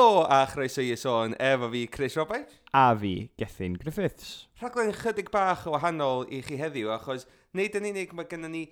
Helo a chroeso i sôn efo fi Chris Roberts. A fi, Gethin Griffiths. Rhaglen chydig bach o wahanol i chi heddiw achos nid yn unig mae gennym ni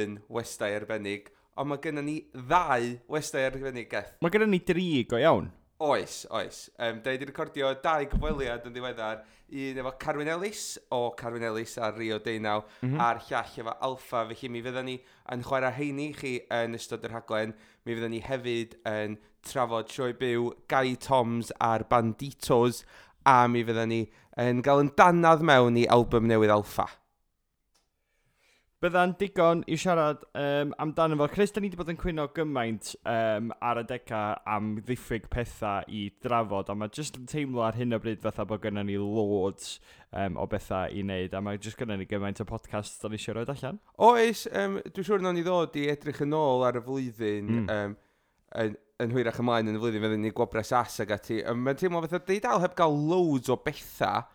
un westau arbennig ond mae gennym ni ddau westau arbennig geth. Mae gennym ni dri go iawn. Oes, oes. Um, da wedi recordio dau gyfweliad yn ddiweddar. Un efo Carwyn Ellis o Carwyn Ellis ar Rio Deunaw, mm -hmm. a'r llall efo Alfa. Felly mi fyddwn ni yn chwarae heini chi yn ystod yr haglen. Mi fyddwn ni hefyd yn trafod sioe byw Guy Toms a'r Banditos. A mi fyddwn ni yn gael yn danadd mewn i album newydd Alfa bydda'n digon i siarad um, amdano fo. Chris, da ni wedi bod yn cwyno gymaint um, ar y deca am ddiffyg pethau i drafod, a mae jyst yn teimlo ar hyn o bryd fatha bod gennym ni loads um, o bethau i wneud, a mae jyst gennym ni gymaint o podcast da ni eisiau roed allan. Oes, um, dwi'n siŵr nawn ni ddod i edrych yn ôl ar y flwyddyn, mm. um, yn, yn hwyrach ymlaen yn y flwyddyn, fydden ni gwobres as ag ati. Um, Mae'n teimlo fatha, di dal heb gael loads o bethau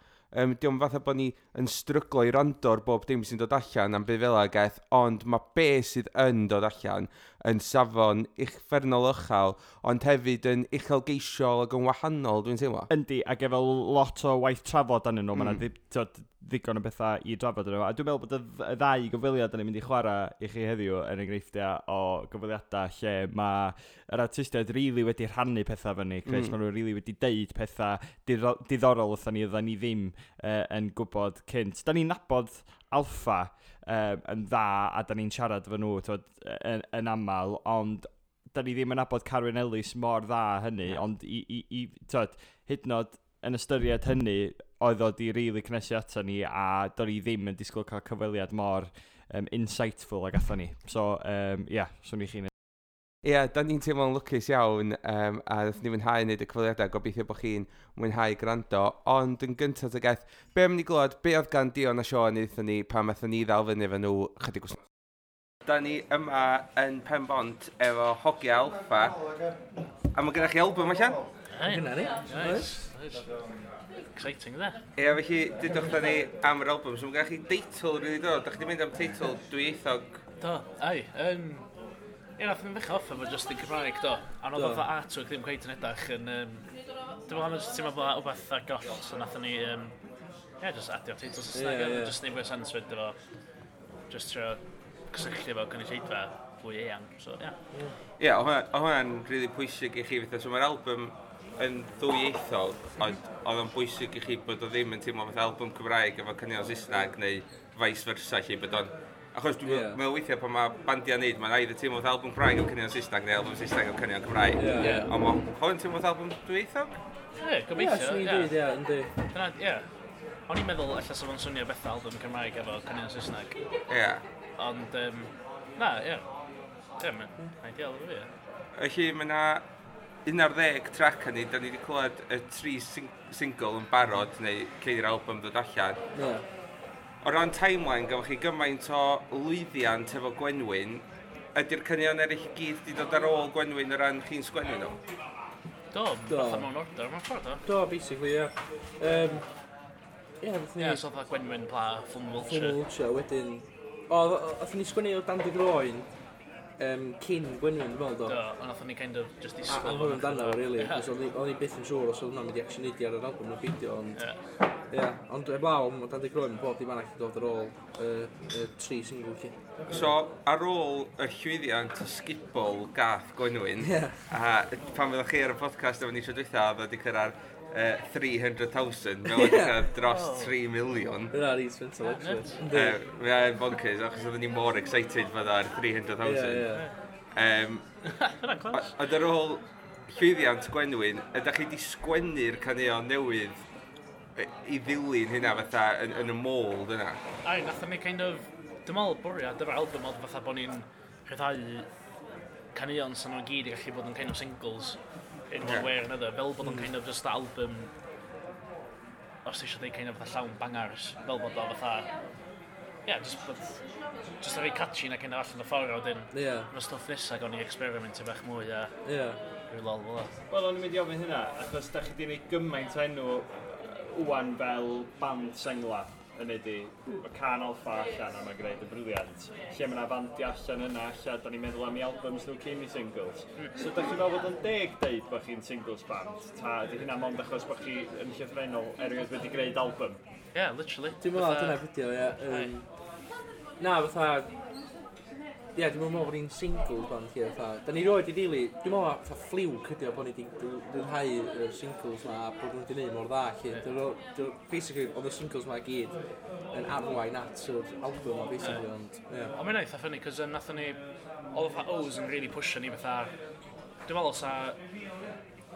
um, diolch fatha bod ni yn stryglo i rando'r bob dim sy'n dod allan am bydd fel agaeth, ond mae be sydd yn dod allan yn safon uchfernol ychal, ond hefyd yn uchelgeisiol ac yn wahanol, dwi'n teimlo. Yndi, ac efo lot o waith trafod anyn nhw, mm. mae yna ddigon o bethau i drafod yno. A dwi'n meddwl bod y ddau gyfwiliad yn mynd i chwarae i chi heddiw yn enghreifftiau o gyfwiliadau lle mae yr artistiaid rili really wedi rhannu pethau fyny. Chris, mm. maen nhw rili really wedi deud pethau diddorol wrthyn ni, oedden ni ddim uh, yn gwybod cynt. Da ni'n nabod alfa um, yn dda a da ni'n siarad fy nhw twod, yn, yn aml, ond da ni ddim yn abod Carwyn Ellis mor dda hynny, yeah. ond i, i, i twod, hyd yn oed yn ystyried hynny, oedd o di rili really cnesu ato ni a do'n ni ddim yn disgwyl cael cyfweliad mor um, insightful ag atho ni. So, um, yeah, swn i chi'n Ie, yeah, da ni'n teimlo'n lwcus iawn um, a ddeth ni'n mwynhau wneud y cyfweliadau, gobeithio bod chi'n mwynhau gwrando. Ond yn gyntaf y gaeth, be am ni glod, be oedd gan Dion a Sean eithon ni pan metho ni ddal fyny efo nhw chydig wrth. Da ni yma yn Pen Bont efo Hogia Alfa. A mae gennych chi album allan? Dyna ni. Exciting, dda. Ie, felly, dydwch da ni am yr album. So mae gennych chi deitl rydw i dod. Da chi wedi mynd am teitl dwyieithog? Do, ai. Um, Ie, nath ni'n ddechrau offa fo just yn Cymraeg, do. A nhw'n fath o artwork ddim gweith yn edrych yn... Um, Dwi'n meddwl ti'n meddwl bod rhywbeth ar goll, so nath ni... Um, ie, just adio teitl Saesneg, yeah, yeah. just neu sens fyd efo. Just trio cysylltu efo cynulleidfa fwy eang, so ie. Yeah. Ie, yeah, o hwnna'n rili pwysig i chi, fatha, so mae'r album yn ddwy eithol, ond oedd o'n bwysig i chi bod o ddim yn teimlo fath album Cymraeg efo cynnion Saesneg neu vice versa, chi bod o'n Achos dwi'n yeah. meddwl weithiau pan mae bandiau'n neud, mae'n either teimlo wrth album Cymraeg am cynnion Saesneg neu album Saesneg am cynnion Cymraeg. Yeah. Yeah. Ond mae hwn teimlo wrth album dwyieithog? Ie, gobeithio. Ie, dwi'n dweud, ie, ynddi. Ie. O'n i'n meddwl allai sef o'n swnio beth album Cymraeg efo cynnion Saesneg. Ie. Ond, um, na, ie. Ie, mae'n ideal efo fi, ie. Felly, mae yna un ar ddeg trac hynny, da ni wedi clywed y tri sing single yn barod, neu ceir album ddod allan. Yeah o ran timeline, gafwch chi gymaint o lwyddiant efo Gwenwyn, ydy'r cynion eraill i gyd wedi dod ar ôl Gwenwyn o ran chi'n sgwennu nhw? Do, do. fatha mewn order mewn ffordd, o. Do, basically, ie. Yeah. Um, Ie, yeah, ni... Ie, yeah, so dda Gwenwyn pla Flynn Wiltshire. Flynn Wiltshire, wedyn... O, oedd ni sgwennu o dan dy groen, um, cyn Gwynwyn, dwi'n meddwl, do. Do, ond oedd ni kind of just disgwyl. A oedd amdano, really. O'n i byth yn siŵr os oedd hwnna'n mynd i action idi ar yr album na beidio, ond... Ie, yeah. ond eblaw, mae Dan Croen bob dim arall yn dod ar ôl y tri single chi. So, ar ôl y llwyddiant sgibol gath Gwynwyn, a pan fyddwch chi ar y podcast efo ni eisiau dwytha, oedd wedi cyrraedd uh, 300,000 mewn yeah. dros oh. 3 miliwn. Dyna ni sfynta literally. Mae'n bonkers, achos oedden ni mor excited fydda ar 300,000. Yeah, yeah. Um, Ond ar ôl llwyddiant Gwenwyn, ydych chi wedi sgwennu'r caneuon newydd i ddilyn hynna fatha yn, yn y môl dyna? Ai, nath o'n kind of... Dwi'n meddwl bwriad yr album oedd fatha bod ni'n rhyddhau caneuon sy'n nhw'n gyd i gallu bod yn kind of singles in one way or another, fel bod o'n mm. kind of just album, os eisiau dweud kind of fatha llawn bangars, fel bod o fatha, yeah, just, but, just a rei catchy na kind of allan y ffordd o dyn. Yeah. Fy stwff nesaf o'n i experimentio bach mwy a... Yeah. rhyw lol fel Wel, o'n i'n mynd i ofyn hynna, achos da chi di gwneud gymaint o enw wwan fel band sengla yn neud i mae can alfa allan a mae'n gwneud y briliant. Lle mae yna fandi allan yna, lle da ni'n meddwl am i albums nhw cyn i singles. So, da chi'n meddwl bod yn deg deud bod chi'n singles band, ta di hynna mond achos bod chi yn llythrenol erioed wedi gwneud album? Yeah, literally. Dwi'n meddwl, dyna fideo, ie. Na, fatha, Ie, yeah, dwi'n meddwl bod ni'n single band chi, fatha. Da ni roed i ddili, dwi'n meddwl fatha ffliwc ydi o bod ni wedi dynhau y singles ma a bod nhw wedi gwneud mor dda chi. Basically, oedd y singles ma gyd yn arwain at yr album ma, basically, ond... Ie. Ond mae'n eitha ffynnu, cos um, nathon ni... Oedd fatha O's yn really pwysio ni fatha... Dwi'n meddwl sa...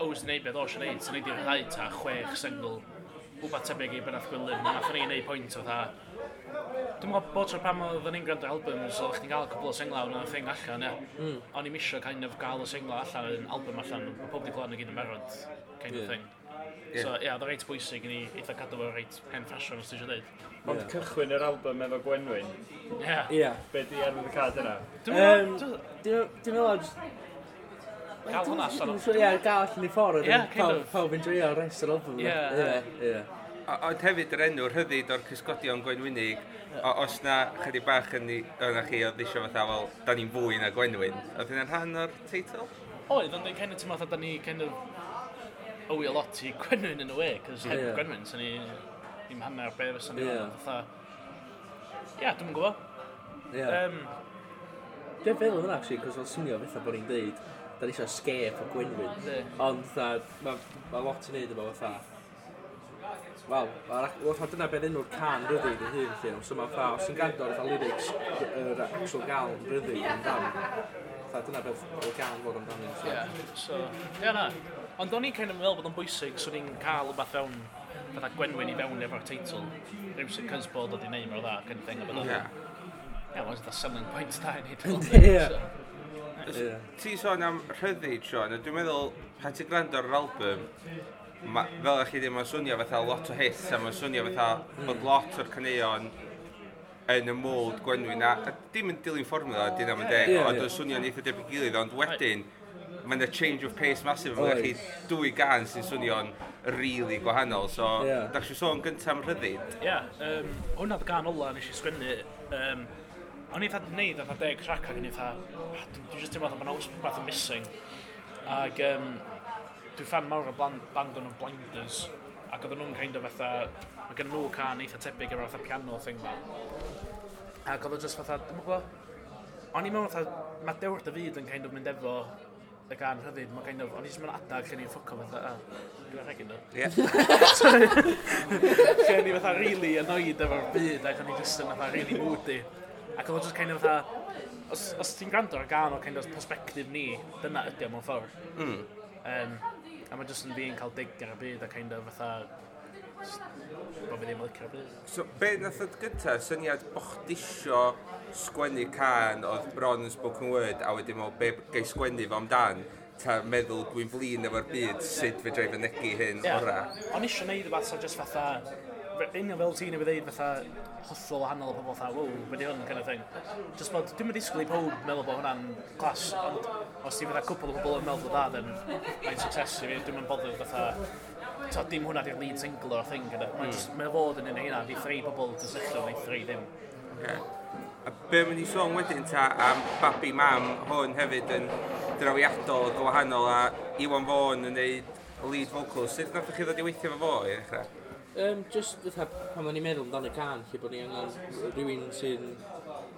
O's yn neud beth o's yn neud, sy'n neud i'r rhaid ta chwech single. Wba tebyg i Benath Gwilym, nathon ni'n neud pwynt fatha Dwi'n meddwl bod tro pan oedd ni'n gwrando albums, oedd chdi'n cael cwbl o senglau o'n thing allan, ia. Mm. O'n i'n misio kind of gael y senglau allan, yn album allan, mae pob di glon yn gyd yn berod, kind yeah. of hmm. thing. Yeah. So, ia, yeah, oedd reit bwysig i ni eitha cadw fo reit hen ffasiwn, os ti eisiau dweud. Ond cychwyn yr album efo Gwenwyn, yeah. yeah. be di arwydd y cad yna? Dwi'n meddwl, Gael hwnna allan o... Ie, gael allan i ffordd. Ie, kind of. Pawb yn dreulio rest yr album. Ie, ie. Ond hefyd yr enw rhyddid o'r cysgodion Gwenwynig, os na chydig bach yn o'na chi oedd eisiau fatha fel, da ni'n fwy na Gwenwyn, oedd hynna'n rhan o'r teitl? Oedd, ond kind of ti'n fatha, da ni kind of owi a lot i Gwenwyn yn y we, cos heb yeah. Gwenwyn, sy'n ni ddim hanner be fysa ni yeah. fatha... Ia, dwi'n gwybod. Yeah. Um, Dwi'n feddwl hwnna, actually, cos o'n swnio fatha bod ni'n deud, da ni eisiau sgep o Gwenwyn, ond mae ma lot i wneud efo fatha Wel, wrth dyna beth enw'r can ryddi dy hun lle, so mae ffa, os yn gando o'r lyrics yr actual gael ryddi yn dan, fa dyna beth o'r gan fod amdano. Ie, so, ie na. Ond o'n i'n kind of meddwl bod o'n bwysig, so ni'n cael rhywbeth fewn, fatha Gwenwyn i fewn efo'r teitl, Rhywsyn cys bod oedd i'n neud mor dda, kind of thing, a bod o'n... Ie, ond oedd selling point da i neud. Ie. Ti sôn am rhyddid, Sean, a dwi'n meddwl, pan ti'n gwrando ar yr album, ma, fel ych chi ddim, yn swnio fatha lot o hits a mae'n swnio fatha bod lot o'r caneuon yn y mold gwenwyn a, a dim yn dilyn fformula, dyn am yn deg, yeah, ond yeah. swnio'n eitha debyg gilydd, ond wedyn mae'n a change of pace masif yn fwy chi dwy gan sy'n swnio'n really gwahanol, so yeah. da chi sôn gyntaf am rhyddid. Ie, yeah, um, hwnna dy gan ola nes i sgwennu, um, o'n i eitha neud o'n deg track ac o'n i eitha, dwi'n just teimlo bod yna rhywbeth yn missing. Ac um, dwi'n fan mawr o band, band o'n Blinders, ac oedden nhw'n kind of fatha, mae gen nhw can eitha tebyg efo'r fatha piano thing ma. Ac oedd o just fatha, dwi'n gwybod, o'n i mewn fatha, mae Dewr fyd yn kind of mynd efo y gan rhyddid, mae kind of, o'n i ddim yn adag lle ni'n ffwco fatha, a, dwi'n rhaid nhw. Ie. Lle ni fatha really annoyed efo'r byd, ac o'n i just yn fatha really moody. Ac oedd o just kind of fatha, os, os ti'n gwrando ar gan o kind of perspective ni, dyna ydy o mewn ffordd. Mm. Um, A mae jyst yn fi'n cael dig ar y byd a kind of fatha... bod fi ddim yn licio'r byd. So, be nath oedd gyntaf, syniad bo'ch disio sgwennu can oedd bron yn spoken word a wedyn meddwl be gai sgwennu fo amdan ta meddwl dwi'n flin efo'r byd sut fe dreif yn negu hyn yeah. ora. O'n eisiau neud rhywbeth o just fatha un o fel ti'n ei ddeud fatha hollol wahanol o pobl fatha, wow, beth hwn, kind of thing. Just bod, dwi'n disgwyl i pob meddwl bod hwnna'n glas, ond os ti'n fydda cwpl o bobl yn meddwl dda, then mae'n success i fi, dwi'n meddwl bodd fatha, ta, dim hwnna di'r lead single o'r thing, gyda. Mae'n mm. mae fod yn un hynna, di three pobl yn neu three ddim. Yeah. A be mynd i sôn wedyn ta am babi mam hwn hefyd yn drawiadol gwahanol a Iwan Fawn yn neud lead vocals. Sut nath chi ddod i weithio fo fo i ddechrau? Um, just fatha, pan o'n i'n meddwl amdano can, lle bod ni angen rhywun sy'n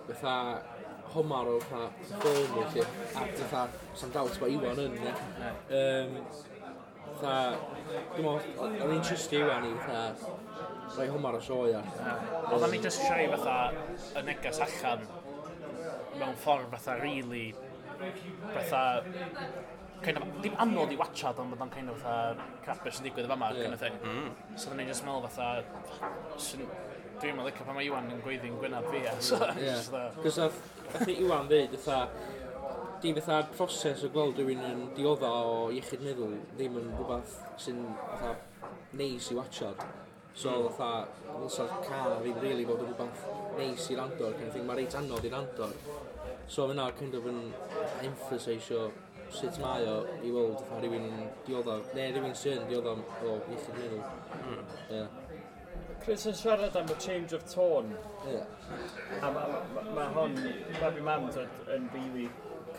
fatha homar o fatha performer, lle, a fatha, sa'n dawt bod Iwan yn, ne? Um, fatha, dim ond, o'n i'n trist Iwan i fatha, rhoi homar o sioia. Oedd o'n i'n just sioi fatha, y neges allan, mewn ffordd fatha really, fatha, kind of, ddim anodd i watchad, ond bod o'n kind of fatha crapus yn digwydd fama, yeah. kind of thing. Mm. So dwi'n just meddwl fatha, dwi'n meddwl licio pan mae Iwan yn gweiddi'n gwynaf fi, eh, so, yeah. Cos ath ni Iwan ddeud, fatha, di fatha'r proses o gweld rhywun yn diodda o iechyd meddwl ddim yn rhywbeth sy'n fatha neis i watchad. So mm. fatha, ddylsa'r cael ddim really bod yn rhywbeth neis i randor, kind of thing, mae reit anodd i randor. So fyna kind of yn emphasisio sut mae o i weld fatha rhywun yn dioddaf, neu rhywun sy'n dioddaf o iechyd meddwl. Mm. Chris yn siarad am y change of tone. Yeah. A mae ma, ma hon, Babi fi mam yn rili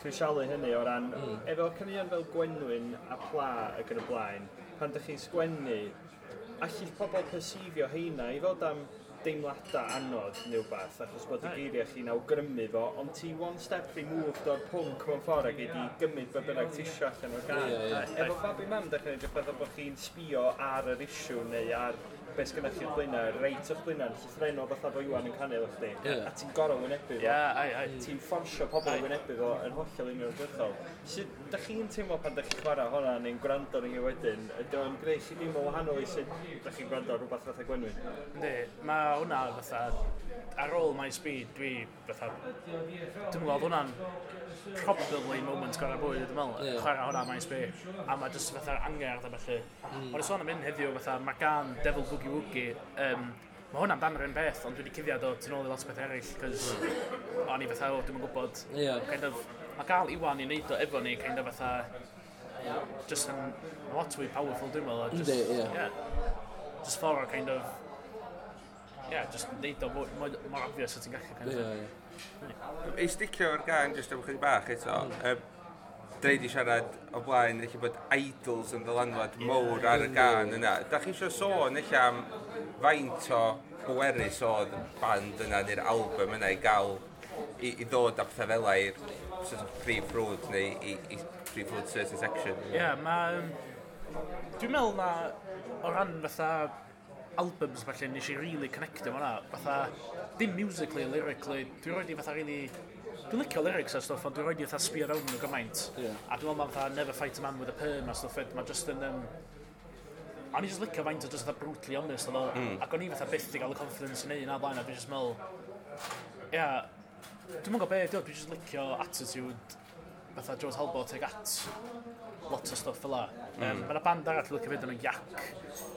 crisialu hynny o ran, mm. efo cynnion fel Gwenwyn a Pla ac yn y blaen, pan ydych chi'n sgwennu, allwch pobl persifio heina i fod am deimladau anodd neu rhywbeth, achos bod y geiriau chi'n awgrymu fo, ond ti one step removed o'r pwnc mewn ffordd ac wedi gymryd be bynnag ti isio allan o'r gan. Efo Babi Mam, da chi'n edrych fatha bod chi'n sbio ar yr isiw neu ar be sgyda chi'r blaenau, reit o'ch blaenau, llithrenol fatha fo Iwan yn canu efo chdi, yeah. a ti'n gorau wynebu fo. Yeah, ai, ai. Ti'n fforsio pobl wynebu fo yn hollol uniongyrchol. Sut, da chi'n teimlo pan da chi'n chwarae hwnna neu'n gwrando ni wedyn, ydy o'n greu chi ddim o wahanol i sut da chi'n gwrando rhywbeth fatha Gwenwyn? Ynddi, mae hwnna fatha, ar ôl my speed, dwi fatha, dwi'n gweld hwnna'n probably moment gorau bwyd, dwi'n meddwl, yeah. chwarae hwnna my speed, a mae jyst fatha angerdd a felly. Mm. Ond i sôn am hyn heddiw, fatha, mae gan Devil Book Woogie, um, mae hwnna'n dan yr un beth, ond dwi wedi cuddiad o tyn ôl i lot o beth eraill, cos o'n i fatha, o, dwi'n gwybod, yeah. kind of, mae gael Iwan i wneud o efo ni, kind of fatha, just yn lot fwy powerful, dwi'n meddwl. Just, Ynddi, yeah. yeah. Just for a kind of, yeah, just neud o mor obvious o ti'n gallu. Kind of yeah, yeah. Ei sticio o'r gan, just efo chydig bach eto, mm. um, dre i siarad o blaen, eich bod idols yn ddylanwad mowr ar y gan yna. Da chi eisiau sôn eich am faint o bwerus oedd band yna neu'r album yna i gael i, i ddod â pethau fel i'r sort of prif ffrwd neu i, i prif ffrwd certain section. Ie, yeah, mae... Dwi'n meddwl na o ran fatha albums falle nes i really connectio fo'na. Fatha, dim musically, lyrically, dwi'n rhoi di fatha really Dwi'n licio lyrics a stwff, ond dwi'n rhoi di eitha sbio rawn nhw gymaint. Yeah. A dwi'n meddwl mae'n never fight a man with a perm a stwff, mae just yn... Um, a ni'n just licio faint o just eitha brutally honest oedd o. Mm. Ac o'n i fatha byth i gael y confidence yn ei na blaen, a dwi'n just meddwl... Ia, yeah, dwi'n meddwl be, dwi'n just licio attitude fatha George Halbort ag at lot o stuff fel la. Mm. Um, Mae'n band arall yn licio fyd yn y yak,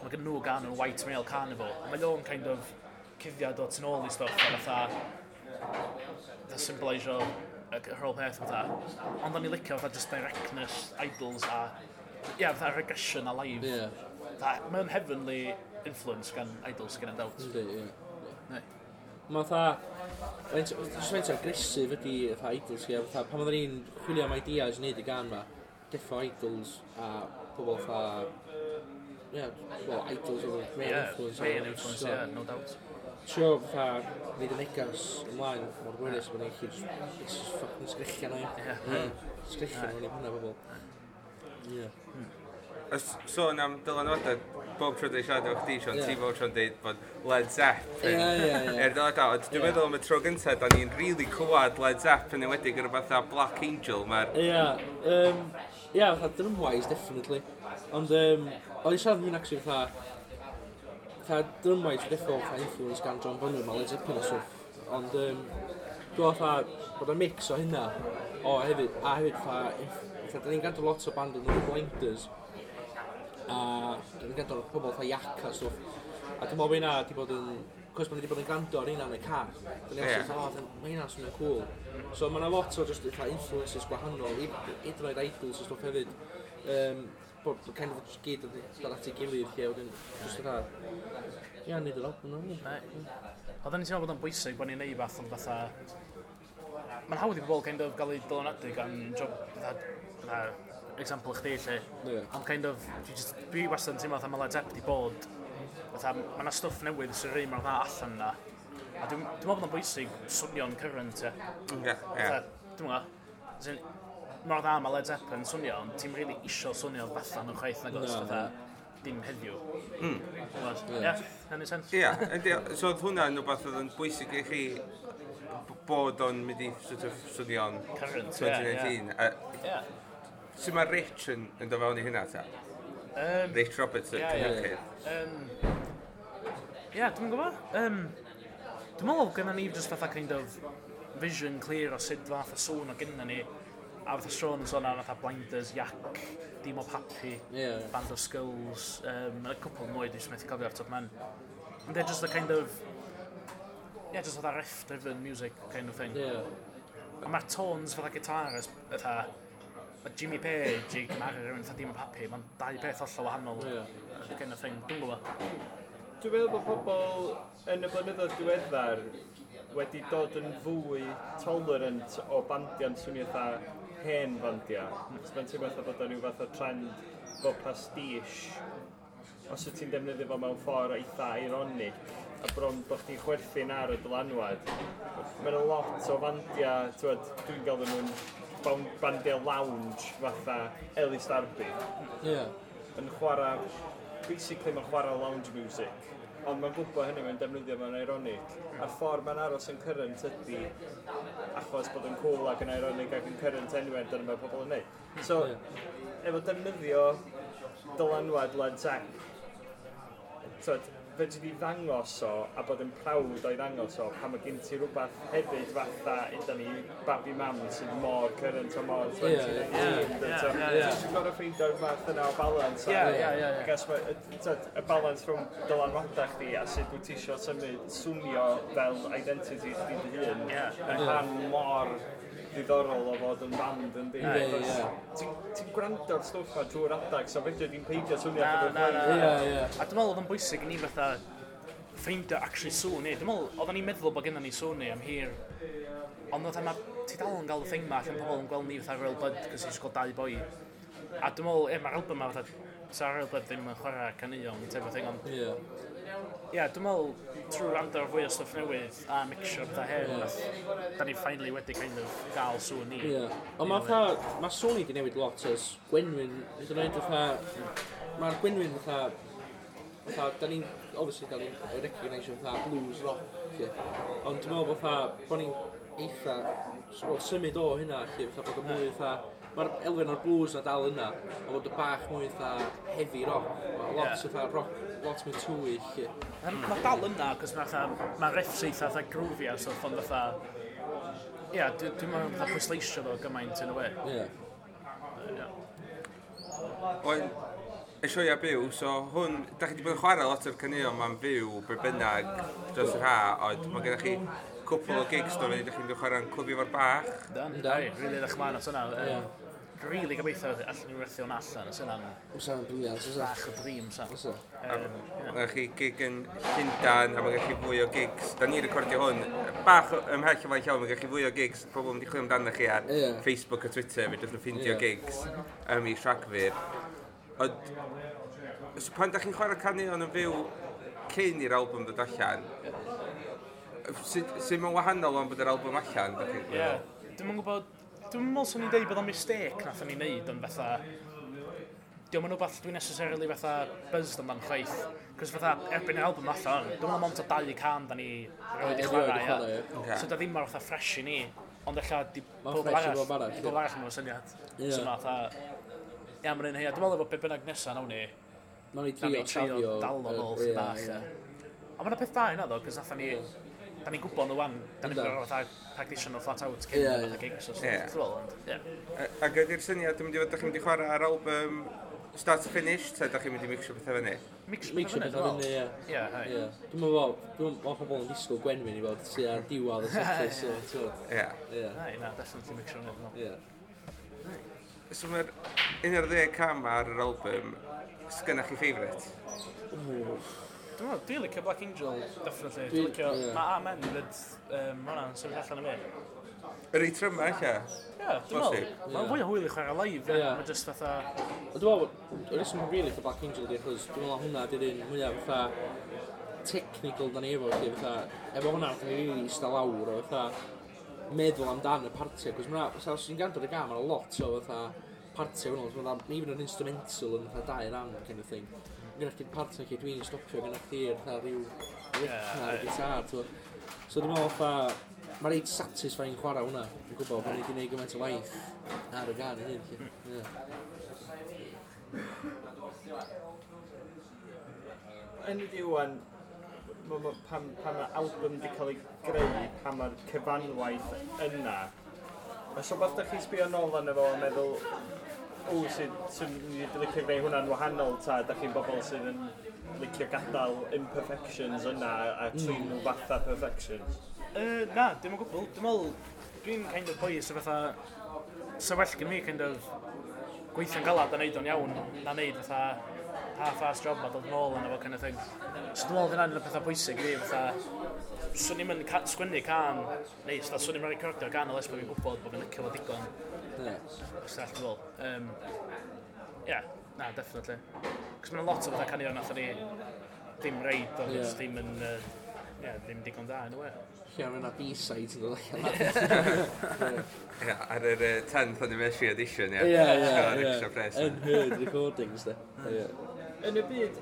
Mae gen nhw gan yn White Male Carnival. Mae o'n kind of cuddiad o tu nôl i stuff a fatha yn symbolisio yr whole peth fatha. Ond o'n i licio fatha just directness, idols a yeah, fatha regression a live. Ie. Yeah. Mae'n heavenly influence gan idols gan yn dawt. Ynddi, ie. Mae fatha... Just faint agresif ydi fatha idols ie. Fatha, pan oedden ni'n chwilio am ideas i wneud i gan ma, defo idols a pobl fatha... Yeah, well, idols oedd yn great influence. Yeah, influence, ie, no doubt trio fatha neud y negas ymlaen mor gwirus bod ni'n gallu ffocin sgrichian o'n i. Sgrichian o'n i hwnna bobl. Hmm. Os sôn am dylanwadau, bob tro dwi'n siarad efo chdi, Sean, ti fod tro'n dweud bod Led Zeppelin er dylanwadau, ond dwi'n meddwl am y tro gyntaf, da ni'n rili clywed Led Zeppelin yn wedi gyda fatha Black Angel. Ia, ia, fatha drumwise, definitely. Ond, um, o'n i siarad yn mynd actually fatha, ca drymwaith bethol ca influence gan John Bonham a Led Zeppelin a swff. Ond um, dwi'n fatha bod y mix o hynna o hefyd, a hefyd fatha, fatha, da ni'n gadw lot o band yn The blinders a da ni'n gadw pobl fatha Yak a stwff. A dwi'n meddwl hynna di bod yn cos mae'n wedi bod yn gwrando ar hynna yn y car. Dwi'n meddwl, yeah. oh, mae hynna'n swnio'n cool. So mae yna lot o just eitha influences gwahanol, hyd yn oed idols a stwff hefyd. Um, bod yn kind of gyd yn dod at ei gilydd lle wedyn jyst fatha ia, nid yr album yna Oedden ni'n teimlo bod o'n bwysig bod ni'n neud fath ond fatha mae'n hawdd i bobl kind of gael ei dylanadu gan job fatha example chdi lle. Yeah. ond kind of dwi wastad yn teimlo fatha mae Led Zepp di bod fatha mae yna stwff newydd sy'n rhaid mae'n dda allan yna. A dwi'n meddwl bod o'n bwysig swnio'n current ie Ie, yeah. dwi'n meddwl mor dda mae Led Zeppelin swnio, ond ti'n rili really isio swnio fatha nhw'n chwaith na gos, fatha dim heddiw. Mm. Ie, yeah, hynny'n sens. Ie, yeah. so oedd hwnna'n rhywbeth oedd yn bwysig i chi bod o'n mynd i sort of swnio'n 2019. Yeah, Sut mae Rich yn, yn dod fewn i hynna ta? Um, Rich Robertson, yeah, yeah, yeah. Um, yeah, dwi'n gwybod. Um, dwi'n meddwl gyda ni just fatha kind of vision clear o sut fath o sôn o gynna ni a fatha Sean yn sôn ar fatha blinders, yak, dim o papi, yeah. band of skulls, um, a cwpl mwy dwi'n methu cofio ar top men. And they're just a kind of, yeah, just fatha riff driven music kind of thing. Yeah. A mae'r tones fatha gitarist, fatha, mae Jimmy Page i gymaru rhywun fatha dim o papi, mae'n dau peth hollol wahanol. Yeah. Kind of thing, dwi'n gwybod. Dwi'n meddwl bod pobl yn y blynyddoedd diweddar wedi dod yn fwy tolerant o bandiau'n swnio eitha hen fandiau. Mae'n teimlo eitha bod o'n rhyw fath o trend bod pastiche. Os wyt ti'n defnyddio fo mewn ffordd eitha ironic, a bron bod chdi'n chwerthu'n ar y dylanwad, mae'n lot o fandiau, tywed, dwi'n gael nhw'n bandiau lounge fatha Ellis Darby. Yeah. Yn chwarae basically mae'n chwarae lounge music ond mae'n gwybod hynny mae'n defnyddio mewn ironic. A'r ffordd mae'n aros yn current ydy achos bod yn cool ac yn ironic ac yn current anyway, dyna mae pobl yn neud. So, efo defnyddio dylanwad Led Zepp, so, fedri di ddangos o a bod yn prawd o'i ddangos o pan mae gen ti rhywbeth hefyd fatha ydyn ni babi mam sydd mor current o mor 2019 ti'n gorau ffeindio'r fath yna o balans Ie, ie, ie. y balans rhwng dylanwadau chdi a sut wyt ti eisiau symud swnio fel identity chdi dy hun yn rhan mor ddiddorol o fod yn band yn di. Ti'n gwrando ar stwff ma trwy'r adag, so fedri di'n peidio swnio ar y flaen. A dwi'n meddwl oedd yn bwysig i ni fatha ffeindio actually sŵn i. Dwi'n meddwl, oedden ni'n meddwl bod gennym ni sŵn i am hir. Ond oedd yma, ti dal yn gael y thing ma, allan pobl yn gweld ni fatha Royal Bud, cos i'n sgol dau boi. A dwi'n meddwl, e, mae'r album ma fatha, sa'r Royal Bud ddim yn chwarae caneuon, tebyg o thing, ond Ie, yeah, dwi'n meddwl trwy rando ar fwy o stwff newydd a mixio bethau hen, yeah. da ni finally wedi kind of gael sŵn ni. Ie, ond mae fatha, mae sŵn i wedi newid lot ys Gwenwyn, hyd yn oed fatha, mae'r Gwenwyn fatha, fatha, da ni'n, obviously da ni'n recognisio fatha blues rock, ond dwi'n meddwl fatha, bod ni'n eitha, symud o hynna, fatha bod y mwy fatha, mae'r elfen o'r blues na dal yna, a fod y bach mwy eitha heavy rock, mae lot yeah. eitha rock, lot mwy tywyll. Mm. Mae dal yna, cos mae'n ma refs eitha eitha grwfia, so ffordd eitha... Ia, yeah, dwi'n dwi meddwl eitha pwysleisio fo gymaint yn y we. Ie. Wel, y sioia byw, so hwn, da chi wedi bod yn chwarae lot o'r caneuon ma'n fyw, be bynnag, dros yr ha, ond mae gennych chi cwpl o gigs do fe, da chi'n chwarae'n clwbio fo'r bach. Da, da, rili ddech mlaen at hwnna rili really gobeithio allan ni werthio'n allan, os yna'n... Os yna'n briliant, os e? Bach o dream, sa. Os e? yna. chi gig yn Llundan, a mae gennych chi fwy o gigs. Da ni'n recordio hwn, bach ymhell o fain llawn, mae gennych chi fwy o gigs. Pobl wedi chwilio amdano chi ar yeah. Facebook a Twitter, fe dydyn nhw ffindio yeah. gigs ym i Siagfyr. Ond, so pan da chi'n chwarae canion yn fyw cyn i'r album ddod allan, sydd sy mae'n wahanol ond bod yr album allan? da Ie, yeah. dwi'n gwybod Dwi'n meddwl sy'n ni dweud bod o'n mistake nath o'n i wneud yn fatha... Dwi'n meddwl beth dwi'n necessarily fatha buzzed amdan chwaith. Cos fatha erbyn yr album allan, dwi'n meddwl mont o dau can da ni roed i chwarae. So da ddim mor fatha fresh i ni. Ond eich di bob arall. Bob arall yn o'r syniad. So ma fatha... Ia, mae'n un heia. Dwi'n meddwl bod be bynnag nesa nawn ni. Nawn ni trio trafio. Nawn ni trio dalo bach. Ond mae'n peth da yna ddo, cos nath ni da ni'n gwybod nhw wan, da ni'n gwybod fatha practitioner flat out cyn yeah, yeah. gigs os yeah. yeah. Ac ydy'r syniad, dwi'n mynd i fod, da chi'n mynd i chwarae ar album start to finish, ta da chi'n mynd i mixio pethau fyny? Mixio pethau fyny, ie. Ie, ie. Dwi'n meddwl, dwi'n meddwl pobl yn disgwyl Gwenwyn i fod tu ar diwad y setlist, so, ti'n Ie. Ie. Ie, na, definitely mixio fyny. Ie. So mae'r un o'r ddeg cam ar yr album, sgynnach chi ffeifrit? Dwi'n meddwl, dwi'n licio Black Angel, definitely. Dwi'n licio, yeah. mae Amen fyd, um, mae hwnna'n sefyll allan y mi. Yr ei tryma, eich e? Ie, dwi'n meddwl. Mae'n fwy o hwyl i chwarae live, yeah. mae jyst fatha... Dwi'n meddwl, yr isym yn rili licio Black Angel di, achos dwi'n meddwl hwnna di'r un mwyaf fatha technical dan ni efo, chi, fatha, efo hwnna, dwi'n rili eistedd lawr, o fatha, meddwl amdan y parti, ac os mae'n gandod y gam, mae'n lot o fatha, parti o'n hwnnw, mae'n even an instrumental yn fatha dau ran, kind of thing gyda chdi'r partner chi, dwi'n stopio gyda chdi'r rhyw lecar gitar. So dwi'n meddwl fatha, Mae'n reit satisfying chwarae hwnna. Dwi'n gwybod bod ni wedi gwneud gymaint o waith ar y gan hyn. Yn y diwan, pan, pan mae album wedi cael ei greu, pan mae'r cyfanwaith yna, mae sy'n bach da chi sbio nôl arno fo a meddwl, o, sy'n licio gwneud hwnna'n wahanol ta, da chi'n bobl sydd yn licio gadael imperfections yna a mm. trin nhw fatha perfections? Uh, na, dim o gwbl. Dwi'n meddwl, dwi'n kind of boi o fatha, sy'n well gen mi kind of gweithio'n galad a neud o'n iawn, na neud fatha half-ass job a dod nôl yna fo kind of thing. So dwi'n meddwl hynna'n o'r pethau pwysig i fi, fatha, swn i'n mynd sgwennu can, neu swn i'n rhaid recordio can, oles bod fi'n gwybod bod fi'n licio fo digon. Yeah. Os all rôl. Um, yeah, na, definitely. Cos mae'n lot o bethau canio nath ni ddim reid, ond yeah. ddim yn... Uh, yeah, ddim digon da, yn y we. Ie, mae'n yna B-side yn ddod Ie, ar yr 10th anniversary edition, ie. Ie, ie, ie. Unheard recordings, de. Yn y byd,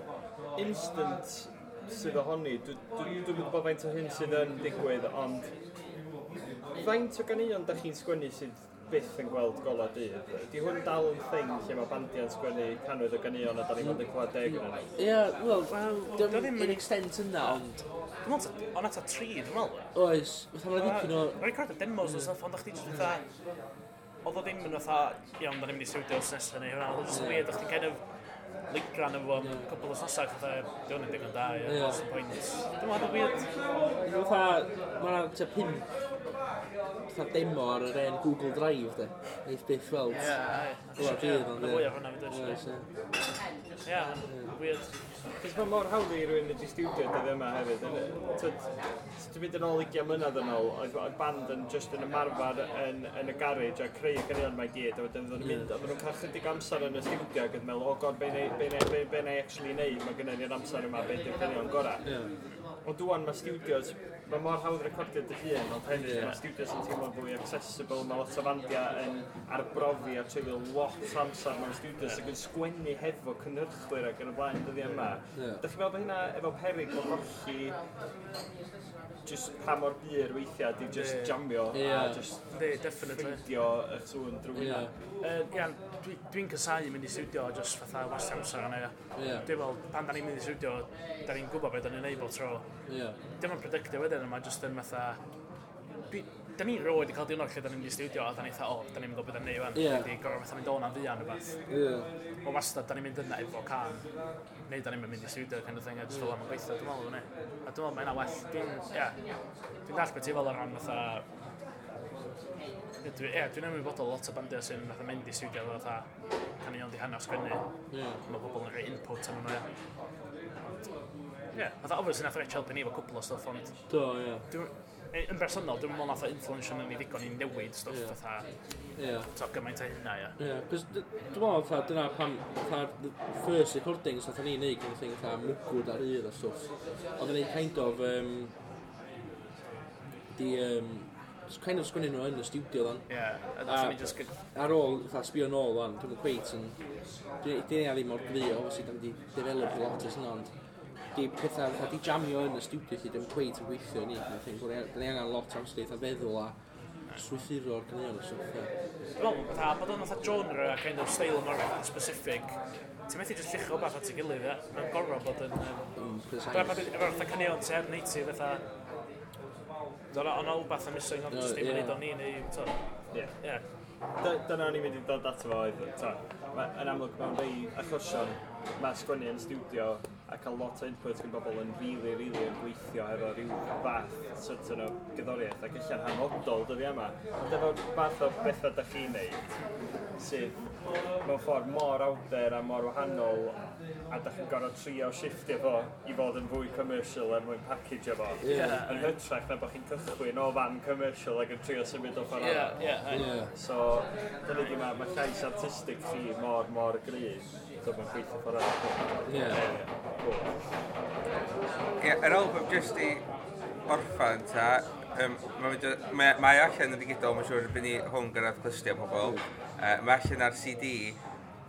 instant sydd ohoni, dwi'n gwybod faint o hyn sydd yn digwydd, ond faint o ganeuon da chi'n sgwennu sydd byth yn gweld gola dydd. Di hwn dal yn thing lle mae bandiau'n sgwennu canwyd o ganeuon a da ni'n mynd yn clywed deg yn ennill? Ie, wel, dwi'n ddim yn extent yna, ond... Ond ata tri, dwi'n meddwl. Oes, fatha mae'n dipyn o... Mae'n record o demos o stuff, ond o'ch jyst fatha... Oedd o ddim yn fatha, iawn, da ni'n mynd i siwdio nesaf neu hwnna, oedd o'n just weird, o'ch ti'n kind of ligran efo am cwbl o sasach, fatha, diwn yn digon da, ie, yeah. point. Dwi'n meddwl, weird. Fatha, mae'n pimp fatha demo ar yr en Google Drive, de. Eith byth weld. Ie, ie. Dyna fwy o hwnna, fi dweud. Ie, weird. Cys mae mor hawdd i rhywun wedi studio dyddi yma hefyd. Ti'n mynd yn ôl 20 mlynedd yn ôl, oedd band yn just yn ymarfer yn, yn y garage a creu y carion mae gyd, a wedyn fydden nhw'n mynd, a nhw'n cael chydig amser yn y studio ac yn meddwl, o god, be na i actually neud, mae gennym ni'r amser yma, be di'r carion gorau o dwan mae studios, mae mor hawdd recordio dy hun, ond hefyd yeah. mae studios yn teimlo'n fwy accessible, mae lot o fandiau yn arbrofi a treulio lot amser mewn studios ac yn sgwennu hefo cynhyrchwyr ac yn y blaen dyddi yma. Yeah. Dych chi'n meddwl bod hynna efo perig o golli just pa mor byr weithiau di just De. jamio yeah. a just De, definitely. ffeindio y tŵn drwy hynna. Yeah. Uh, Ian, dwi'n dwi, dwi casau mynd i studio just fatha was amser yna. Yeah. Dwi'n fel, pan da ni'n mynd i studio, da ni'n gwybod beth da ni'n neud bob tro. Yeah. Dim ond predictio wedyn yma, just yn fatha... Dwi, da ni roed i cael diwrnod lle da ni'n mynd i studio a da ni'n eitha, o, da ni'n mynd o beth yn neud fan. Yeah. Di gorau fatha mynd o'n am o beth. Yeah. O wastad, da ni'n mynd yna efo can. Neu da ni'n mynd i studio, kind of thing, a just fel am yn gweithio, dwi'n meddwl, dwi'n A dwi'n meddwl, mae'n well. Dwi'n, ie, dwi'n dall beth i fel ar ran fatha, Ie, dwi, yeah, dwi'n ymwybodol lot o bandiau sy'n fatha mynd i studio efo fatha canion di hanner sgwennu. Yeah. Mae pobl yn rhoi input yn hwnna. Ie, Ie, fatha obviously nath Rich helpu ni efo cwpl o stuff, ond... Do, ie. Yeah yn bersonol, dwi'n meddwl nath o influensio mewn i ddigon i newid stwff yeah. fatha yeah. to gymaint o hynna, ia. Yeah. Cos dwi'n meddwl fatha, dyna pam, fatha'r first recordings fatha ni'n neud, gyda thing fatha mwgwd ar un a stwff. Ond yn ei kind of, um, di, um, kind of sgwynnu nhw yn y studio lan. Yeah, a ar ôl, fatha, sbio nôl lan, dwi'n cweit yn, dwi'n ei ddim o'r grio, obviously, dwi'n di develop lot o'r sy'n ond di pethau fatha di jamio yn y studio lle ddim cweith yn gweithio ni. Dyn ni angen lot amsleith a feddwl a swithiro'r gynnion o stwff. Wel, fatha, bod o'n fatha genre a kind of style mor specific, ti'n methu just llicho bach at ei gilydd, e? Mae'n gorfod bod yn... Um, Dwi'n bod efo'r fatha cynnion ti ar neiti, fatha... Dyna o'n awbath yn missing, ond just ddim yn neud o'n ni, neu... Ie. Dyna o'n i'n mynd i ddod ato fo, yn amlwg mewn rei achosion, mae sgwennu yn studio a cael lot o input gan bobl yn rili, rili yn gweithio efo rhyw fath certain o gyddoriaeth ac ella'n hanodol dyddi yma. E, Ond efo fath o bethau da chi'n neud, sydd mewn ffordd mor out a mor wahanol a da chi'n gorfod trio shiftio fo i fod yn fwy commercial er mwyn package fo. Yeah. Yn hytrach na bod chi'n cychwyn o fan commercial ac yn trio symud o ffordd yeah, yeah, yeah. So, dyna di mae ma llais artistig chi mor, mor gryf. So, mae'n gweithio ffordd arall. Yeah. yeah. Ie, yn ôl jyst i orffan ta, um, mae, mae allan yn digidol, mae'n siŵr, byn ni hwn gyrraedd clystiau pobl. Mm uh, mae allan ar CD,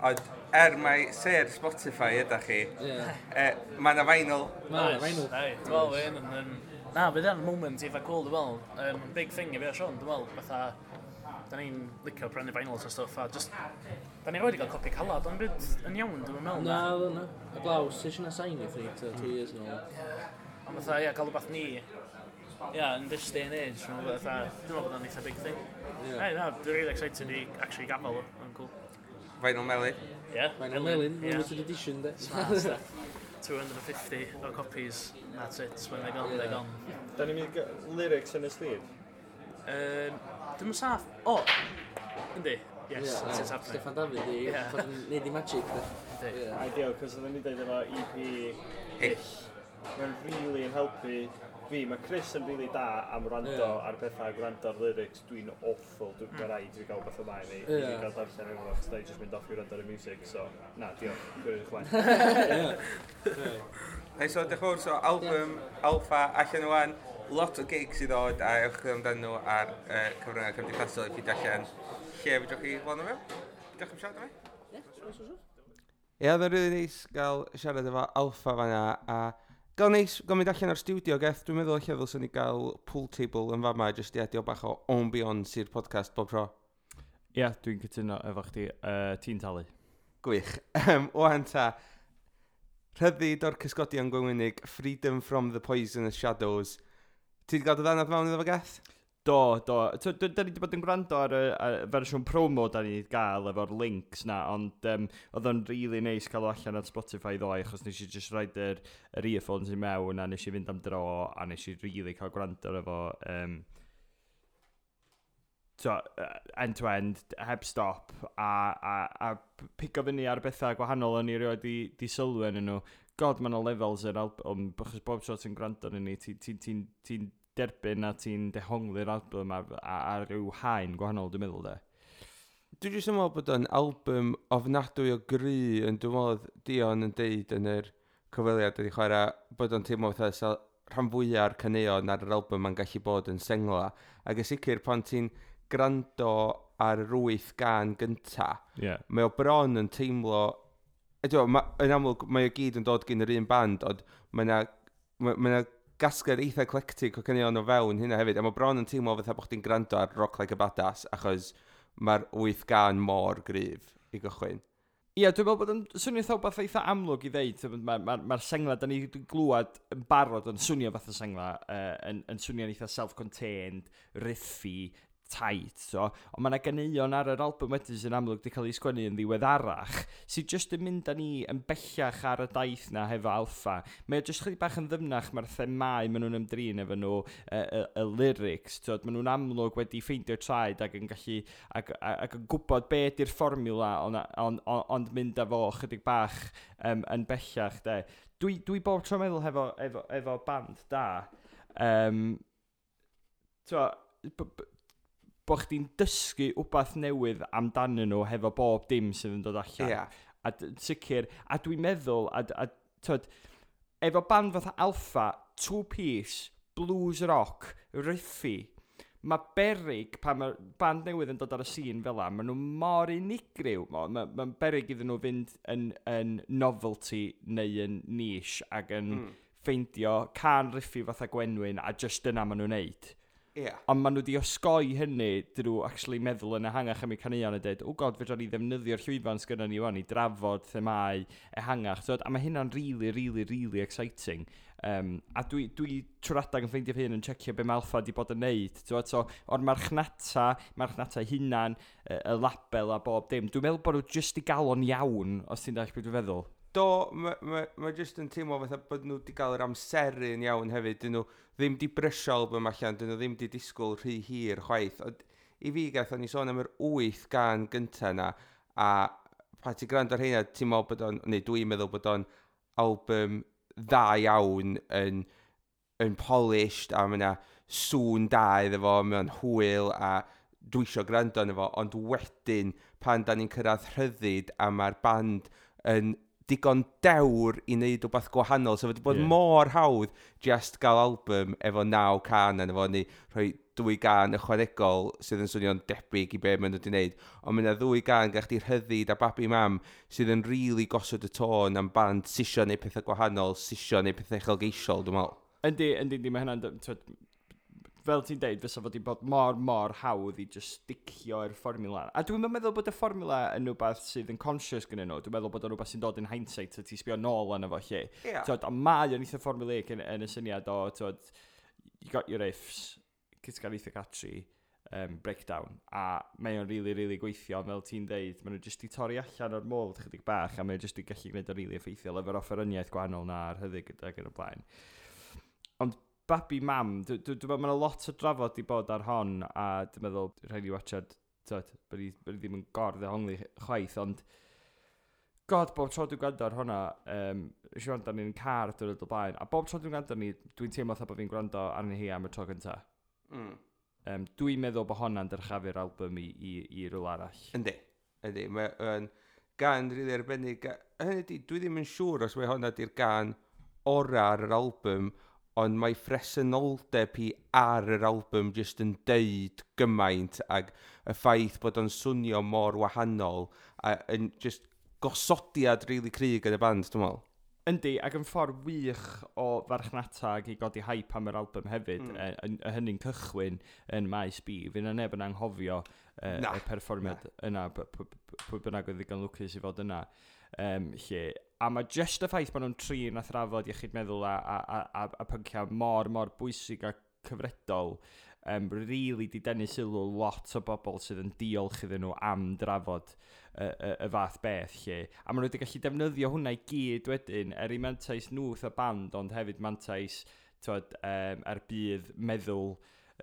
ond er mae ser Spotify ydych chi, yeah. uh, mae yna vinyl. Mae yna vinyl. Dwi'n meddwl, yn... Na, bydd yna'n moment eitha cool, dwi'n meddwl. Um, big thing i fi a Sean, dwi'n meddwl, fatha... Da ni'n licio brynu vinyls a stuff, a just... Da ni'n wedi cael copi calad, ond byd yn iawn, dwi'n meddwl. Na, dwi'n meddwl. A glaw, sy'n sain i three two years nôl. Ond fatha, ia, gael rhywbeth ni, yeah, in this day and age, you know, fatha, dwi'n meddwl bod o'n eitha big thing. Yeah. Hey, no, dwi'n really excited i actually gafel o, yn cool. Vinyl Melly. Yeah, Vinyl Melly, limited edition, de. Smart stuff. 250 o copies, that's it, when they're gone, yeah. they're gone. Da ni'n mynd lyrics yn y sleeve? Um, Dwi'n mynd saff, o, oh, yndi, yes, yeah, that's it's happening. Stefan David i, yeah. neud i magic, de. Ideal, cos oedden ni'n dweud efo EP... Ish. Mae'n really yn helpu fi, mae Chris yn rili really da am rando yeah. ar bethau gwrando ar lyrics, dwi'n awful, dwi'n mm. rhaid i fi gael beth yma i mi, yeah. i fi gael darllen efo, chos da i jyst mynd off i rando ar y music, so, na, diolch, gwirio'n chwaen. Hei, so, dych fawr, so, album, alfa, allan o wan, lot o gigs i ddod, a ewch chi amdano nhw ar uh, cyfryngau cymdeithasol i fi allan. Lle fydwch chi fod yn fel? Diolch am siarad am Ie, yeah, oedd yn rili neis gael siarad efo Alfa fan'na, a gael neis, gael mynd allan ar studio geth, dwi'n meddwl eich ddylswn ni gael pool table yn fama, jyst i adio bach o ambiance i'r podcast bob tro. Ie, yeah, dwi'n cytuno efo chdi, uh, ti'n talu. Gwych. Um, Ohan ta, rhyddid o'r cysgodion gwynwynig, freedom from the poisonous shadows. Ti'n gael dy ddanad mewn iddo fo geth? Do, do. Da ni wedi bod yn gwrando ar y, ar y fersiwn promo da ni wedi gael efo'r links na, ond um, oedd o'n really neis cael o allan ar Spotify ddoe, achos nes i just rhaid yr, yr earphones i mewn, a nes i fynd am dro, a nes i really cael gwrando ar efo um, so, uh, end-to-end, heb stop, a, a, a pigo fyny ar bethau gwahanol o'n i rioed i, di sylw yn nhw. God, mae yna levels yr album, achos bob tro ti'n gwrando yn ni, ti'n ti, ti, ti, derbyn a ti'n dehongli'r album ar, ar ryw haen gwahanol, dwi'n meddwl, de. Dwi'n jyst yn meddwl bod o'n album ofnadwy o gry yn dwi'n meddwl Dion yn deud yn yr cyfweliad wedi chwarae bod o'n teimlo fatha rhan fwyaf o'r caneuon ar yr album mae'n gallu bod yn sengla ac yn sicr pan ti'n gwrando ar yr wyth gan gynta yeah. mae o bron yn teimlo ydw, ma, yn amlwg mae o gyd yn dod gen yr un band ond mae yna ma, ma gasgliad eitha eclectic o caneuon o fewn hynna hefyd, a mae bron yn teimlo fatha bod chdi'n gwrando ar rock like a badass, achos mae'r 800 mor gryf i gychwyn. Ie, yeah, dwi'n meddwl bod yn swnio eitha beth eitha amlwg i ddeud. Mae'r ma, ma ma sengla, da ni wedi glwad yn barod yn swnio fath o sengla, uh, yn, yn swnio'n eitha self-contained, riffi, tight, so, ond mae yna ganeuon ar yr album wedyn sy'n amlwg wedi cael ei sgwennu yn ddiweddarach, sydd jyst yn mynd â ni yn bellach ar y daith na hefo alfa. Mae o jyst chlyb bach yn ddymnach mae'r themau maen nhw'n ymdrin efo nhw, y, y, y lyrics, so, maen nhw'n amlwg wedi ffeindio traed ac yn gallu, ac, ac yn gwybod be ydy'r fformula, ond on, on, on mynd â fo chydig bach um, yn bellach, de. Dwi, dwi bob tro meddwl efo, efo, efo band da, um, so, bod chdi'n dysgu wbath newydd amdanyn nhw hefo bob dim sydd yn dod allan. Yeah. A sicr, a dwi'n meddwl, a, a tyd, efo band fatha Alpha, Two Piece, Blues Rock, riffi, mae berig pan mae band newydd yn dod ar y sîn fel la, maen nhw mor unigryw. Mae'n ma, ma berig iddyn nhw fynd yn, yn novelty neu yn niche ac yn mm. ffeindio can riffi fatha Gwenwyn a just yna maen nhw'n neud. Yeah. Ond maen nhw wedi osgoi hynny, dyn nhw actually meddwl yn ehangach am eu caneuon a dweud, o god, fedra ni ddefnyddio'r llwyfan sgynnon ni wan i drafod themau ehangach. So, a mae hynna'n really, really, really exciting. Um, a dwi, dwi trwy'r adag yn ffeindio hyn yn checio be mae Alfa wedi bod yn neud. So, so, o'r marchnata, marchnata hunan, y y label a bob dim, dwi'n meddwl bod nhw jyst i gael o'n iawn, os ti'n dall beth dwi'n feddwl do, mae ma, ma jyst yn teimlo fatha bod nhw wedi cael yr amseru'n iawn hefyd. Dyn nhw ddim di brysio album allan, dyn nhw ddim di disgwyl rhy hir chwaith. Ond i fi gath o'n i sôn am yr wyth gan gyntaf yna, a pa ti gwrando ar heina, ti'n meddwl bod o'n, neu dwi'n meddwl bod o'n album dda iawn yn, yn polished, a mae yna sŵn da iddo fo, mae o'n hwyl, a dwi eisiau gwrando arno fo, ond wedyn pan da ni'n cyrraedd rhyddid a mae'r band yn digon dewr i wneud rhywbeth gwahanol. So, wedi bod yeah. mor hawdd just gael album efo naw can yn efo, ni rhoi dwy gan ychwanegol sydd yn swnio'n debyg i be maen nhw wedi wneud. Ond mae yna ddwy gan ga'ch di rhyddid a babi mam sydd yn rili really gosod y tôn am band sisio neu pethau gwahanol, sisio neu pethau uchelgeisiol, dwi'n meddwl. Yndi, yndi, yndi, mae hynna'n fel ti'n deud, fysa fod i bod mor, mor hawdd i just sticio i'r fformula. A dwi'n meddwl bod y fformula yn rhywbeth sydd yn conscious gyda nhw. Dwi'n meddwl bod o'n rhywbeth sy'n dod yn hindsight a ti sbio nôl yn efo lle. Yeah. Tod, a mae o'n eitha fformulic yn, yn, y syniad o, tod, you got your ifs, gael eitha catri, um, breakdown. A mae o'n really, really gweithio, fel ti'n deud, maen nhw jyst i torri allan o'r mold chydig bach, a mae o'n jyst i gallu gwneud o'n really effeithiol efo'r offeryniaeth gwahanol na na'r hyddig gyda'r blaen. Ond babi mam, dwi'n dwi, dwi, dwi, lot o drafod i bod ar hon, a dwi'n meddwl, rhaid i watchad, tyd, bod i ddim yn gordd hongli chwaith, ond God, bob tro dwi'n gwrando ar hwnna, um, nes i ni'n car dwi'n dod o blaen, a bob tro dwi'n gwrando ni, dwi'n teimlo tha bod fi'n gwrando arni hi am y tro gynta. Mm. Um, dwi'n meddwl bod hwnna'n dyrchafu'r album i, i, i rhywle arall. Yndi, yndi. Mae'n gan rili really arbennig. Hynny di, dwi ddim yn siŵr os mae hwnna di'r gan ora'r yr album, ond mae phresenoldeb hi ar yr album jyst yn deud gymaint ac y ffaith bod o'n swnio mor wahanol a yn just gosodiad rili really cryg yn y band, dwi'n meddwl. Yndi, ac yn ffordd wych o farchnata ac i godi hype am yr album hefyd, mm. e, y hynny'n cychwyn yn maes B. Fy na neb yn anghofio uh, na. y perfformiad na. yna, pwy bynnag oedd ddigon lwcus i fod yna, um, lle a mae just y ffaith bod nhw'n trin a thrafod iechyd meddwl a, a, a, a, a pynciau mor, mor bwysig a cyfredol, um, really di denu sylw lot o bobl sydd yn diolch iddyn nhw am drafod y, y, y fath beth lle. A maen nhw wedi gallu defnyddio hwnna i gyd wedyn, er i mantais nwth y band, ond hefyd mantais twed, um, er bydd meddwl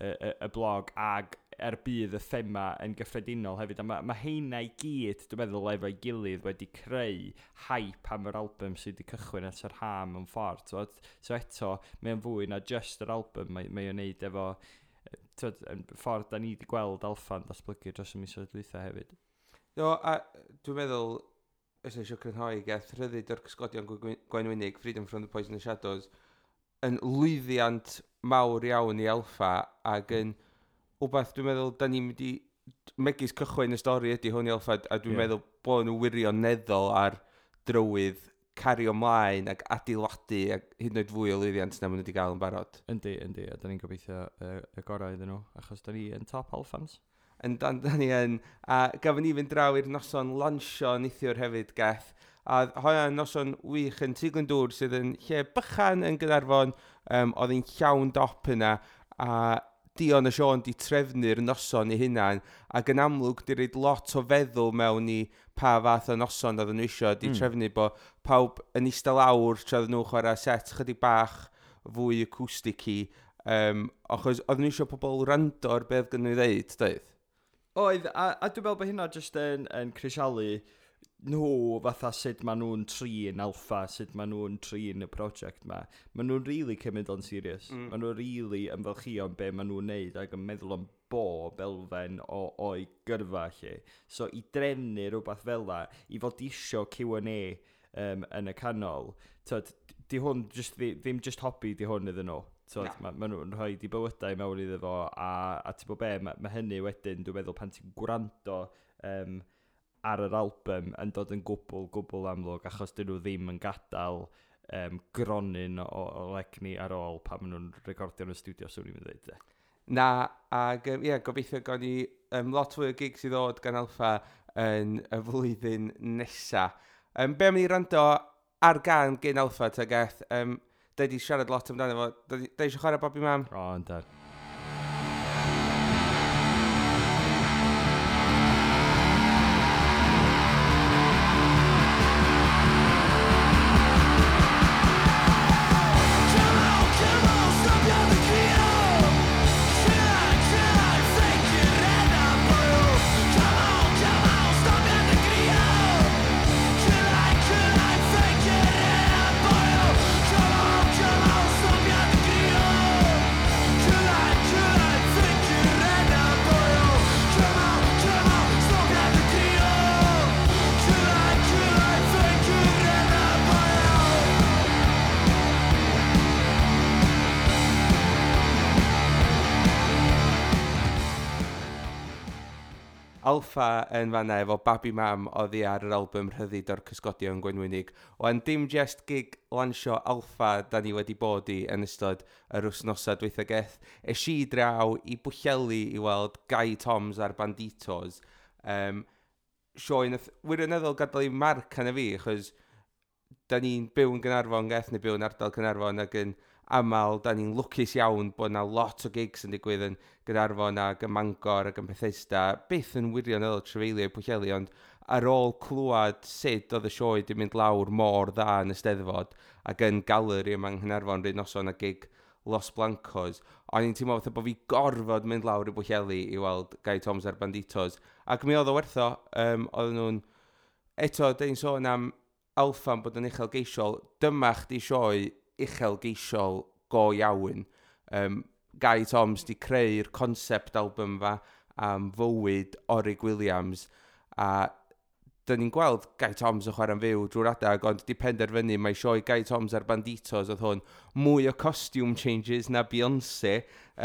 y, y, y blog ag er bydd y thema yn gyffredinol hefyd. A mae, ma heina i gyd, dwi'n meddwl, efo'i gilydd wedi creu hype am yr album sydd wedi cychwyn at yr ha mewn ffordd. So, so eto, mae'n fwy na just yr album, mae, mae o'n neud efo tyd, ffordd da ni wedi gweld alffa'n datblygu dros y misoedd dwytha hefyd. No, a dwi'n meddwl, os eisiau crynhoi gath rhyddid o'r cysgodion Gwenwynig, Freedom from the Poison and Shadows, yn lwyddiant mawr iawn i alffa ac yn... Mm wbeth dwi'n meddwl, da ni'n mynd i... Megis cychwyn y stori ydy hwn i Alfred, a dwi'n yeah. meddwl bod nhw wirioneddol ar drywydd cario mlaen ac adeiladu ac hyd yn oed fwy o lwyddiant na maen nhw wedi cael yn barod. Yndi, yndi, a da ni'n gobeithio uh, y gorau iddyn nhw, achos da ni yn top alphans. Yn dan, da ni yn, a gafon ni fynd draw i'r noson lansio neithiwr hefyd gath, a hoia'n noson wych yn Tiglyn Dŵr sydd yn lle bychan yn Gynarfon, um, oedd hi'n llawn dop yna, a Dion y Sion di trefnu'r noson i hunan ac yn amlwg di reid lot o feddwl mewn i pa fath o noson oedd nhw eisiau di mm. trefnu bod pawb yn eistedd lawr tra oedd nhw chwarae set chydig bach fwy acoustic i um, achos oedd nhw eisiau pobl rando ar beth gynnu i ddeud, dweud? Oedd, a, a dwi'n meddwl bod hynna jyst yn, yn crisialu nhw fatha sut maen nhw'n trin alfa, sut maen nhw'n trin y prosiect ma. Maen nhw'n really cymryd o'n serius. Mm. Maen nhw'n really ymfalchio am be maen nhw'n neud ac yn meddwl am bob elfen o, o'i gyrfa lle. So i drefnu rhywbeth fel la, i fod isio Q&A um, yn y canol, tyd, di hwn just, di, ddim just hobi di hwn iddyn nhw. So, no. Mae ma nhw'n rhoi di bywydau mewn iddo fo, a, a ti'n bod be, mae ma hynny wedyn, dwi'n meddwl pan ti'n gwrando um, ar yr album yn dod yn gwbl, gwbl amlwg, achos dyn nhw ddim yn gadael um, gronyn o, o legni ar ôl pan maen nhw'n recordio yn y studio, swn i'n dweud. E. Na, ac ie, yeah, gobeithio gawn ni um, lot fwy o gigs i ddod gan Alfa yn y flwyddyn nesa. Um, be am ni rando ar gan gen Alfa, ta geth, um, da di siarad lot amdano fo, da di, da di siarad Bobby Mam? O, oh, dar. Alfa yn fanna efo Babi Mam oddi ar yr album Rhyddid o'r Cysgodion Gwenwynig. Ond dim just gig lansio Alfa da ni wedi bod i yn ystod yr wsnosau dweithageth. Es i draw i bwllelu i weld Guy Toms a'r Banditos. Um, Sioen, wirioneddol gadael i marc hana fi, achos da ni'n byw yn Gynarfon, geth neu byw yn ardal Gynarfon ac yn aml, da ni'n lwcus iawn bod na lot o gigs yn digwydd yn Gynarfon ac yn Mangor ac yn Bethesda, byth yn wirioneddol trefeilio i Pwycheli, ond ar ôl clywed sut oedd y sioe di mynd lawr mor dda yn y steddfod ac yn galeri yma yng Nghynarfon ryd noson a gig Los Blancos, o'n i'n teimlo fatha bod fi gorfod mynd lawr i Bwycheli i weld Guy Toms a'r Banditos. Ac mi oedd o wertho, um, oedden nhw'n... Eto, da ni'n sôn am alfan bod yn uchel geisiol, dyma chdi sioe uchelgeisiol go iawn. Um, Guy Toms di creu'r concept album fa am fywyd Orig Williams a dyn ni'n gweld Guy Toms yn chwarae'n fyw drwy'r adag, ond di penderfynu mae sioi Guy Toms ar Banditos oedd hwn mwy o costume changes na Beyoncé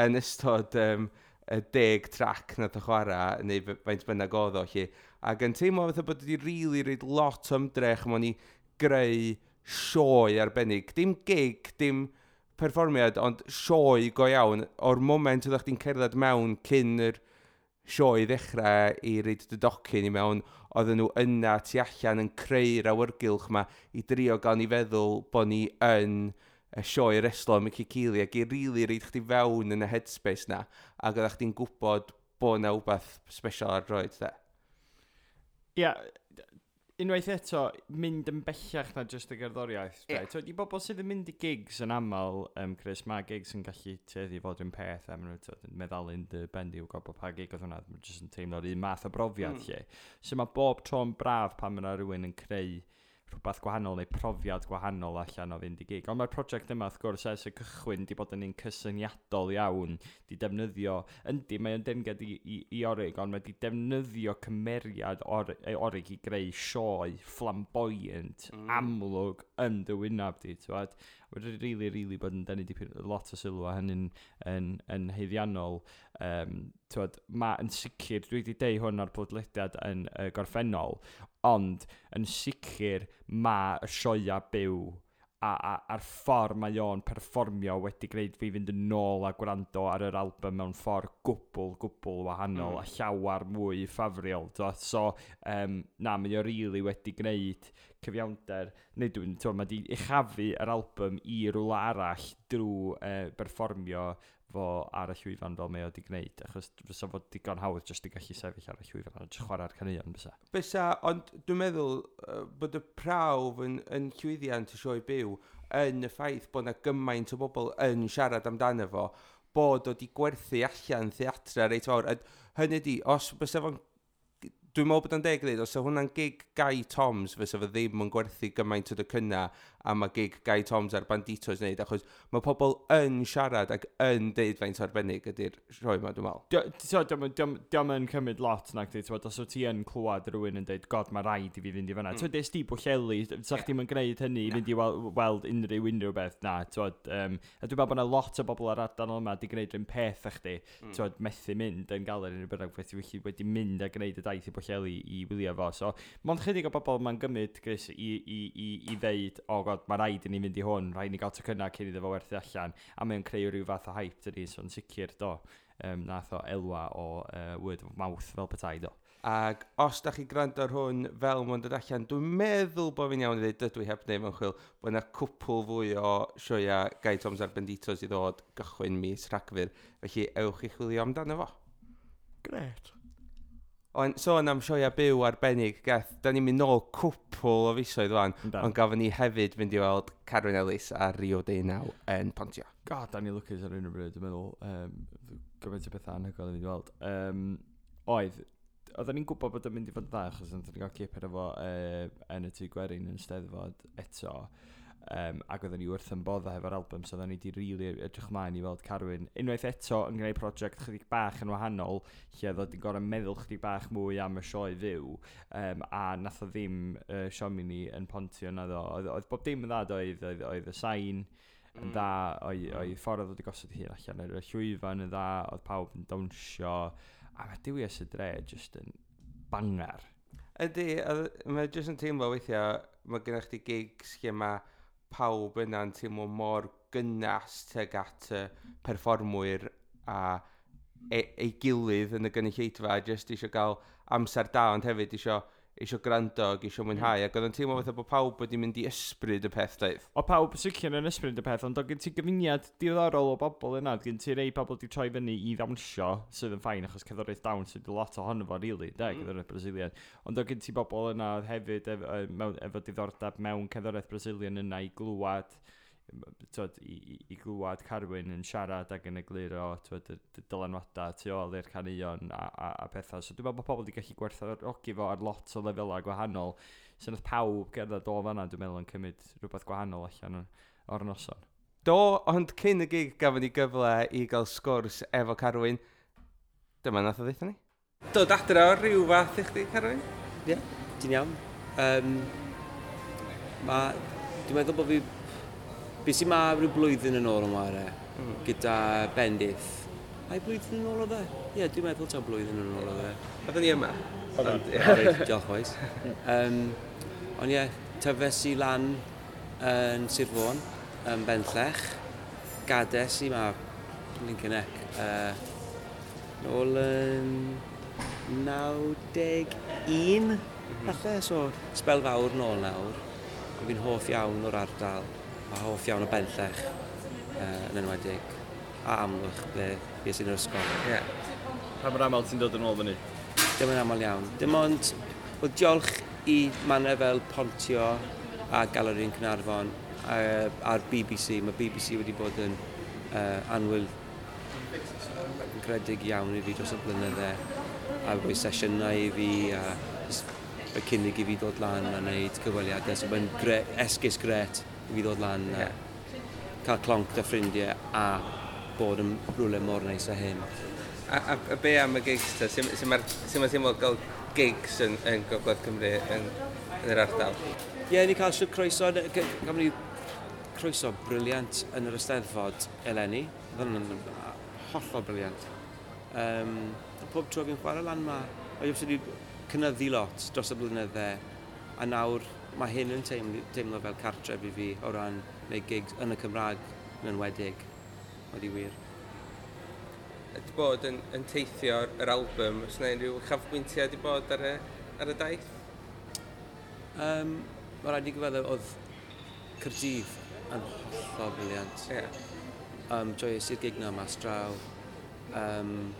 yn ystod um, y deg trac na dy chwarae, neu faint bynnag oedd o chi. Ac yn teimlo fatha bod wedi rili really, reid lot ymdrech, mae i greu sioe arbennig. Dim gig, dim perfformiad, ond sioe go iawn. O'r moment oeddech chi'n cerdded mewn cyn yr sioe ddechrau i reid dy docyn i mewn, oedden nhw yna tu allan yn creu'r awyrgylch yma i drio gael ni feddwl bod ni yn y sioe reslo am y ac i rili really reid chdi fewn yn y headspace na ac oeddech chdi'n gwybod bod yna wbeth special ar droed, de? Yeah, unwaith eto, mynd yn bellach na just y gerddoriaeth. Yeah. Right? So, I bobl sydd yn mynd i gigs yn aml, um, Chris, mae gigs yn gallu teddi fod yn peth, a maen nhw'n meddalu'n dy bendi o gobl pa gig oedd hwnna, maen nhw'n un math o brofiad mm. lle. So mae bob tro'n braf pan mae yna rhywun yn creu rhywbeth gwahanol neu profiad gwahanol allan o fynd i gig. Ond mae'r prosiect yma, wrth gwrs, ers y cychwyn, di bod yn un cysyniadol iawn, di defnyddio, yndi, mae o'n denged i, i, i orig, ond mae di defnyddio cymeriad or, orig i greu sioe flamboyant, mm. amlwg, yn dy wynaf di, ti'n wedi rili, really, rili really bod yn denu dipyn lot o sylw a hynny'n yn, yn heiddiannol. Um, twod, mae yn sicr, dwi wedi deud hwn o'r podlediad yn uh, gorffennol, ond yn sicr mae y sioia byw a, a, a'r ffordd mae o'n perfformio wedi gwneud fi fynd yn ôl a gwrando ar yr album mewn ffordd gwbl, gwbl wahanol mm. a llawar mwy ffafriol. So, um, na, mae o rili really wedi gwneud cyfiawnder. Neu dwi'n, mae wedi uchafu yr album i rwla arall drwy uh, berfformio fo ar y llwyfan fel mae o wedi gwneud, achos fysa fod digon hawdd jyst i gallu sefyll ar y llwyfan a jyst chwarae'r caneuon fysa. Fysa, ond dwi'n meddwl uh, bod y prawf yn, yn llwyddiant y sioe byw yn y ffaith bod yna gymaint o bobl yn siarad amdano fo, bod o wedi gwerthu allan theatra reit fawr. A hynny di, os bysa fo'n dwi'n meddwl bod o'n deg dweud, os yw hwnna'n gig Guy Toms, fysa fo ddim yn gwerthu gymaint o dy cynna a mae gig Guy Toms a'r Banditos wneud, achos mae pobl yn siarad ac yn deud faint arbennig ydy'r rhoi yma, dwi'n meddwl. Diolch yn cymryd lot nag di, ti'n os o ti yn clywed rhywun yn deud, god, mae rhaid i fi fynd i fyna. Mm. Ti'n des di bwllelu, sa'ch yeah. yn gwneud hynny i fynd i weld unrhyw unrhyw beth na. Um, a dwi'n meddwl bod yna lot o bobl ar adran yma di gwneud rhywun peth a chdi, mm. ti'n methu mynd yn galer yr unrhyw bynnag beth i wedi mynd a gwneud y daith i bwllelu i wylio fo. So, mond chydig o bobl mae'n gymryd, Chris, i, i, i, i ddeud, o, gweld, mae rhaid i ni fynd i hwn, rhaid i ni gael to tocynnau cyn iddo fo werthu allan, a mae'n creu rhyw fath o hype dydy, so'n sicr do, um, nath o elwa o uh, word of mouth fel petai do. Ac os da chi gwrando ar hwn fel mwyn dod allan, dwi'n meddwl bod fi'n iawn i ddweud dydw i heb neu mewn chwil bod yna cwpl fwy o sioia Guy Toms ar Benditos i ddod gychwyn mis Rhagfyr. Felly ewch i chwilio amdano fo. Gret. Ond sôn am sioia byw arbennig, gath, da ni'n mynd nôl cwpl o fisoedd fan, ond gafon ni hefyd fynd i weld Carwyn Ellis a Rio Deinau yn Pontio. God, da ni lwcus ar un o bryd, dwi'n meddwl, um, gymaint o bethau anhygoel i ni weld. Um, oedd, oedden ni'n gwybod bod yn mynd i fod yn dda, achos oedden ni'n cael cip efo uh, yn y tŷ gwerin yn steddfod eto um, ac oedden ni wrth yn bodda efo'r album, so oedden ni wedi rili really edrych mlaen i weld Carwyn. Unwaith eto yn gwneud prosiect chydig bach yn wahanol, lle oedd o'n gorau meddwl chydig bach mwy am y sioe fyw, um, a nath o ddim uh, siomi ni yn pontio na ddo. Oedd oedd bob dim yn dda oedd, oedd, oedd y sain, yn mm. dda, oedd, oedd ffordd oedd wedi gosod hyn allan, oedd y llwyfan yn dda, oedd pawb yn dawnsio, a mae Dewias y Dre just yn bangar. Ydy, mae jyst yn teimlo weithiau, mae gennych chi gigs lle mae pawb yna'n teimlo mor gynnas teg at y perfformwyr a e, ei gilydd yn y gynulleidfa a jyst eisiau gael amser da ond hefyd eisiau eisiau gwrando ac eisiau mwynhau, ac oedd yn teimlo fatha bod pawb wedi mynd i ysbryd y peth daeth. O pawb sicr yn ysbryd y peth, ond oedd gen ti gyfuniad diddorol o bobl yna, oedd gen ti rei pobl wedi troi fyny i ddawnsio, sydd yn ffain, achos cefnoraeth dawn sydd wedi lot ohono fo, really, da, mm. cefnoraeth Brasilian. Ond oedd gen ti bobl yna hefyd efo, efo diddordeb mewn cefnoraeth Brasilian yna i glwad, tywed, i, i, i glwad Carwyn yn siarad ac yn egluro tywed, dy dylanwadau tu ôl i'r caneuon a, a, a pethau. So dwi'n meddwl bod pobl wedi gallu gwerthorogi fo ar lot o lefelau gwahanol. Sy'n oedd pawb gerdded o fanna, dwi'n meddwl, yn cymryd rhywbeth gwahanol allan o'r noson. Do, ond cyn y gig gafon ni gyfle i gael sgwrs efo Carwyn. Dyma nath o ddeitha ni. Dod adra o rhyw fath i chdi, Carwyn? Ie, yeah, ti'n iawn. Um, ma, dwi'n meddwl bod fi Be sy'n ma rhyw blwyddyn yn ôl yn ware, mm. gyda Bendith. Ai blwyddyn yn ôl o dde? Ie, yeah, dwi'n meddwl ta blwyddyn yn ôl o dde. Oedden ni yma? Oedden. Diolch oes. Um, ond ie, yeah, tyfes i lan yn Sir Fôn, yn Benllech. Gades i ma Lincoln Eck. Uh, nôl yn 91, mm -hmm. so spel fawr nôl nawr. Fi'n hoff iawn o'r ardal a hoff iawn o bellech uh, yn enwedig a amlwch ble fi sy'n yr ysgol. Yeah. Pa mor aml ti'n dod yn ôl fyny? Dim yn aml iawn. Dim ond, wel diolch i mannau fel Pontio a Galeri'n Cynarfon uh, a'r BBC. Mae BBC wedi bod yn uh, anwyl yn credig iawn i fi dros y blynydde a fwy sesiynau i fi a y cynnig i fi dod lan a wneud cyfweliadau. So mae'n gre esgus gret i fi ddod lan yeah. a cael clonc dy ffrindiau a bod yn rhywle mor neis a hyn. A, a, a be am y gigs ta? Sut mae'n teimlo gael gigs yn, yn Gogledd Cymru yn, yn yr ardal? Ie, yeah, ni cael siwr croeso, gafon ni croeso briliant yn yr Eisteddfod eleni. Oedden nhw'n hollol briliant. Um, pob tro fi'n chwarae lan yma, oedd wedi cynyddu lot dros y blynydde, a nawr Mae hyn yn teimlo, teimlo fel cartref i fi o ran neu gigs yn y Cymraeg yn enwedig. Oedd i wir. Ydy bod yn, yn teithio yr album, os yna unrhyw chafbwyntiau wedi bod ar y, ar y daith? Um, Mae rhaid i gyfeddau oedd Cyrdydd yn hollol briliant. Yeah. Um, joes i'r gig na mas draw. Um,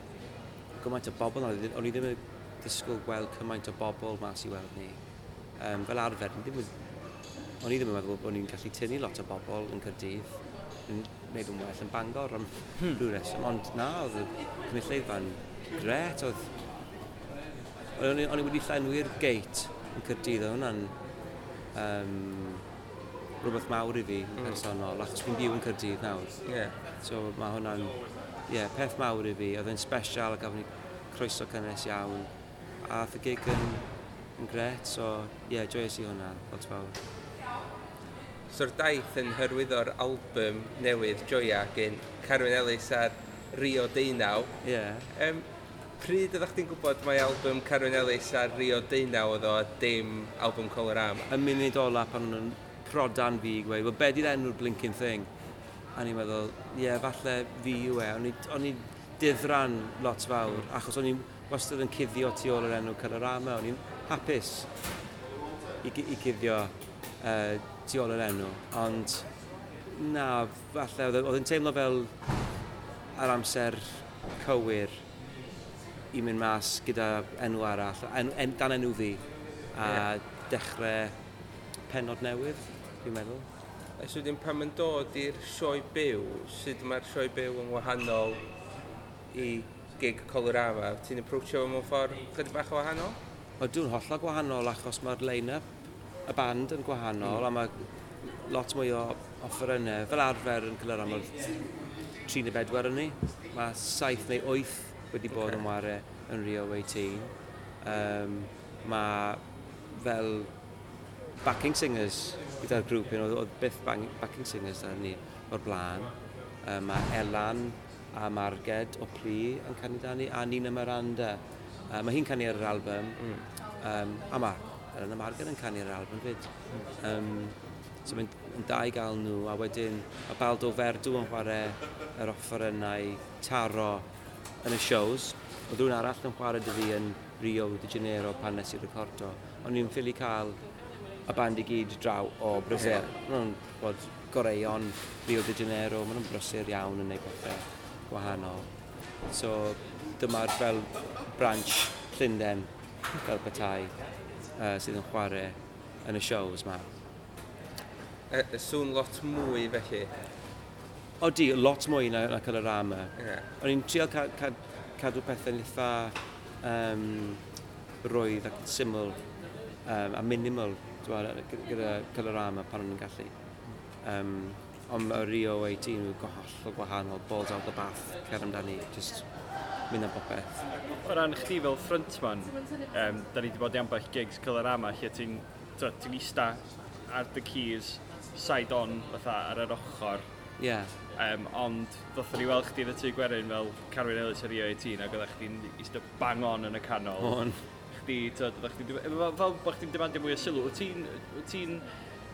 gymaint o bobl, o'n i ddim yn disgwyl gweld cymaint o bobl mas i weld ni um, fel arfer, ddim o'n i ddim yn meddwl bod ni'n gallu tynnu lot o bobl yn Cyrdydd yn gwneud yn well yn Bangor am hmm. rhyw reswm, ond na, oedd y cymulleidfa'n gret, oedd... O'n i wedi llenwi'r geit yn Cyrdydd, oedd hwnna'n um, rhywbeth mawr i fi mm. personol, achos fi'n byw yn Cyrdydd nawr. Yeah. So mae hwnna'n yeah, peth mawr i fi, oedd e'n special a gafon ni croeso cynnes iawn. A ath y gig yn yn gret, so ie, yeah, joyous i hwnna, lot fawr. So'r daith yn hyrwyddo'r album newydd Joia gyn Carwyn Ellis ar Rio Deunaw. Ie. Yeah. Um, pryd ydych chi'n gwybod mae album Carwyn Ellis ar Rio Deunaw oedd o a dim album Colorama? Y munud ola pan nhw'n prodan fi i gweud, well, be di'r enw'r blinking thing? A ni'n meddwl, ie, yeah, falle fi yw e. O'n i difran lot fawr, achos o'n i wastad yn cuddio tu ôl yr enw Colorama. O'n i'n hapus i, i guddio uh, tu ôl yr enw, ond na, falle, oedd yn teimlo fel ar amser cywir i mynd mas gyda enw arall, en, en, dan enw fi, a yeah. dechrau penod newydd, fi'n meddwl. A so wedyn pan mae'n dod i'r sioe byw, sut mae'r sioe byw yn wahanol i gig Colorama, ti'n approachio fo mewn ffordd chydig bach o wahanol? Dwi'n hollol gwahanol achos mae'r line-up y band yn gwahanol mm. a mae lot mwy o offerynnau. Fel arfer yn cynnal am 3 neu 4 yn ni. Mae 7 neu 8 wedi bod okay. yn ware yn Rio 18. Um, mae fel backing singers gyda'r grŵp, un oedd byth backing singers da ni o'r blaen. Um, mae Elan a Marged o Pli yn canu dani, a Nina Miranda Uh, mae hi'n canu ar yr album, mm. um, a mae Ellen a Margaret yn yr album fyd. Um, so mae'n da i gael nhw, a wedyn mae Baldo Ferdw yn chwarae yr offer yna i taro yn y shows. Oedd rhywun arall yn chwarae dy fi yn Rio de Janeiro pan nes i'r recordo. Ond ni'n ffili cael y band i gyd draw o Brazil. Yeah. Maen nhw'n bod goreion Rio de Janeiro, maen nhw'n brysur iawn yn gwneud pethau gwahanol. So dyma'r fel branch Llundain fel petai uh, sydd yn chwarae yn y shows ma. Y, y sŵn lot mwy felly? O di, lot mwy na, na cael yr ama. Yeah. O'n i'n trio ca, ca, cadw pethau'n eitha um, roedd ac syml um, a minimal gyda cael yr ama pan o'n i'n gallu. Um, ond y Rio 18 yw gohollol gwahanol, balls out the bath, cer amdani, just mynd am popeth. O ran chdi fel frontman, um, da ni wedi bod i ambell gigs Cylorama, lle ti'n ti ista ar dy keys, side on, fatha, ar yr ochr. Ie. Yeah. Um, ond ddoth ni weld chdi ddety gwerin fel Carwyn Ellis ar Rio 18, ac oeddech chdi'n eistedd bang on yn y canol. On. Chdi, tyd, chdi, fel bod chdi'n demandio mwy o sylw, wyt ti'n ti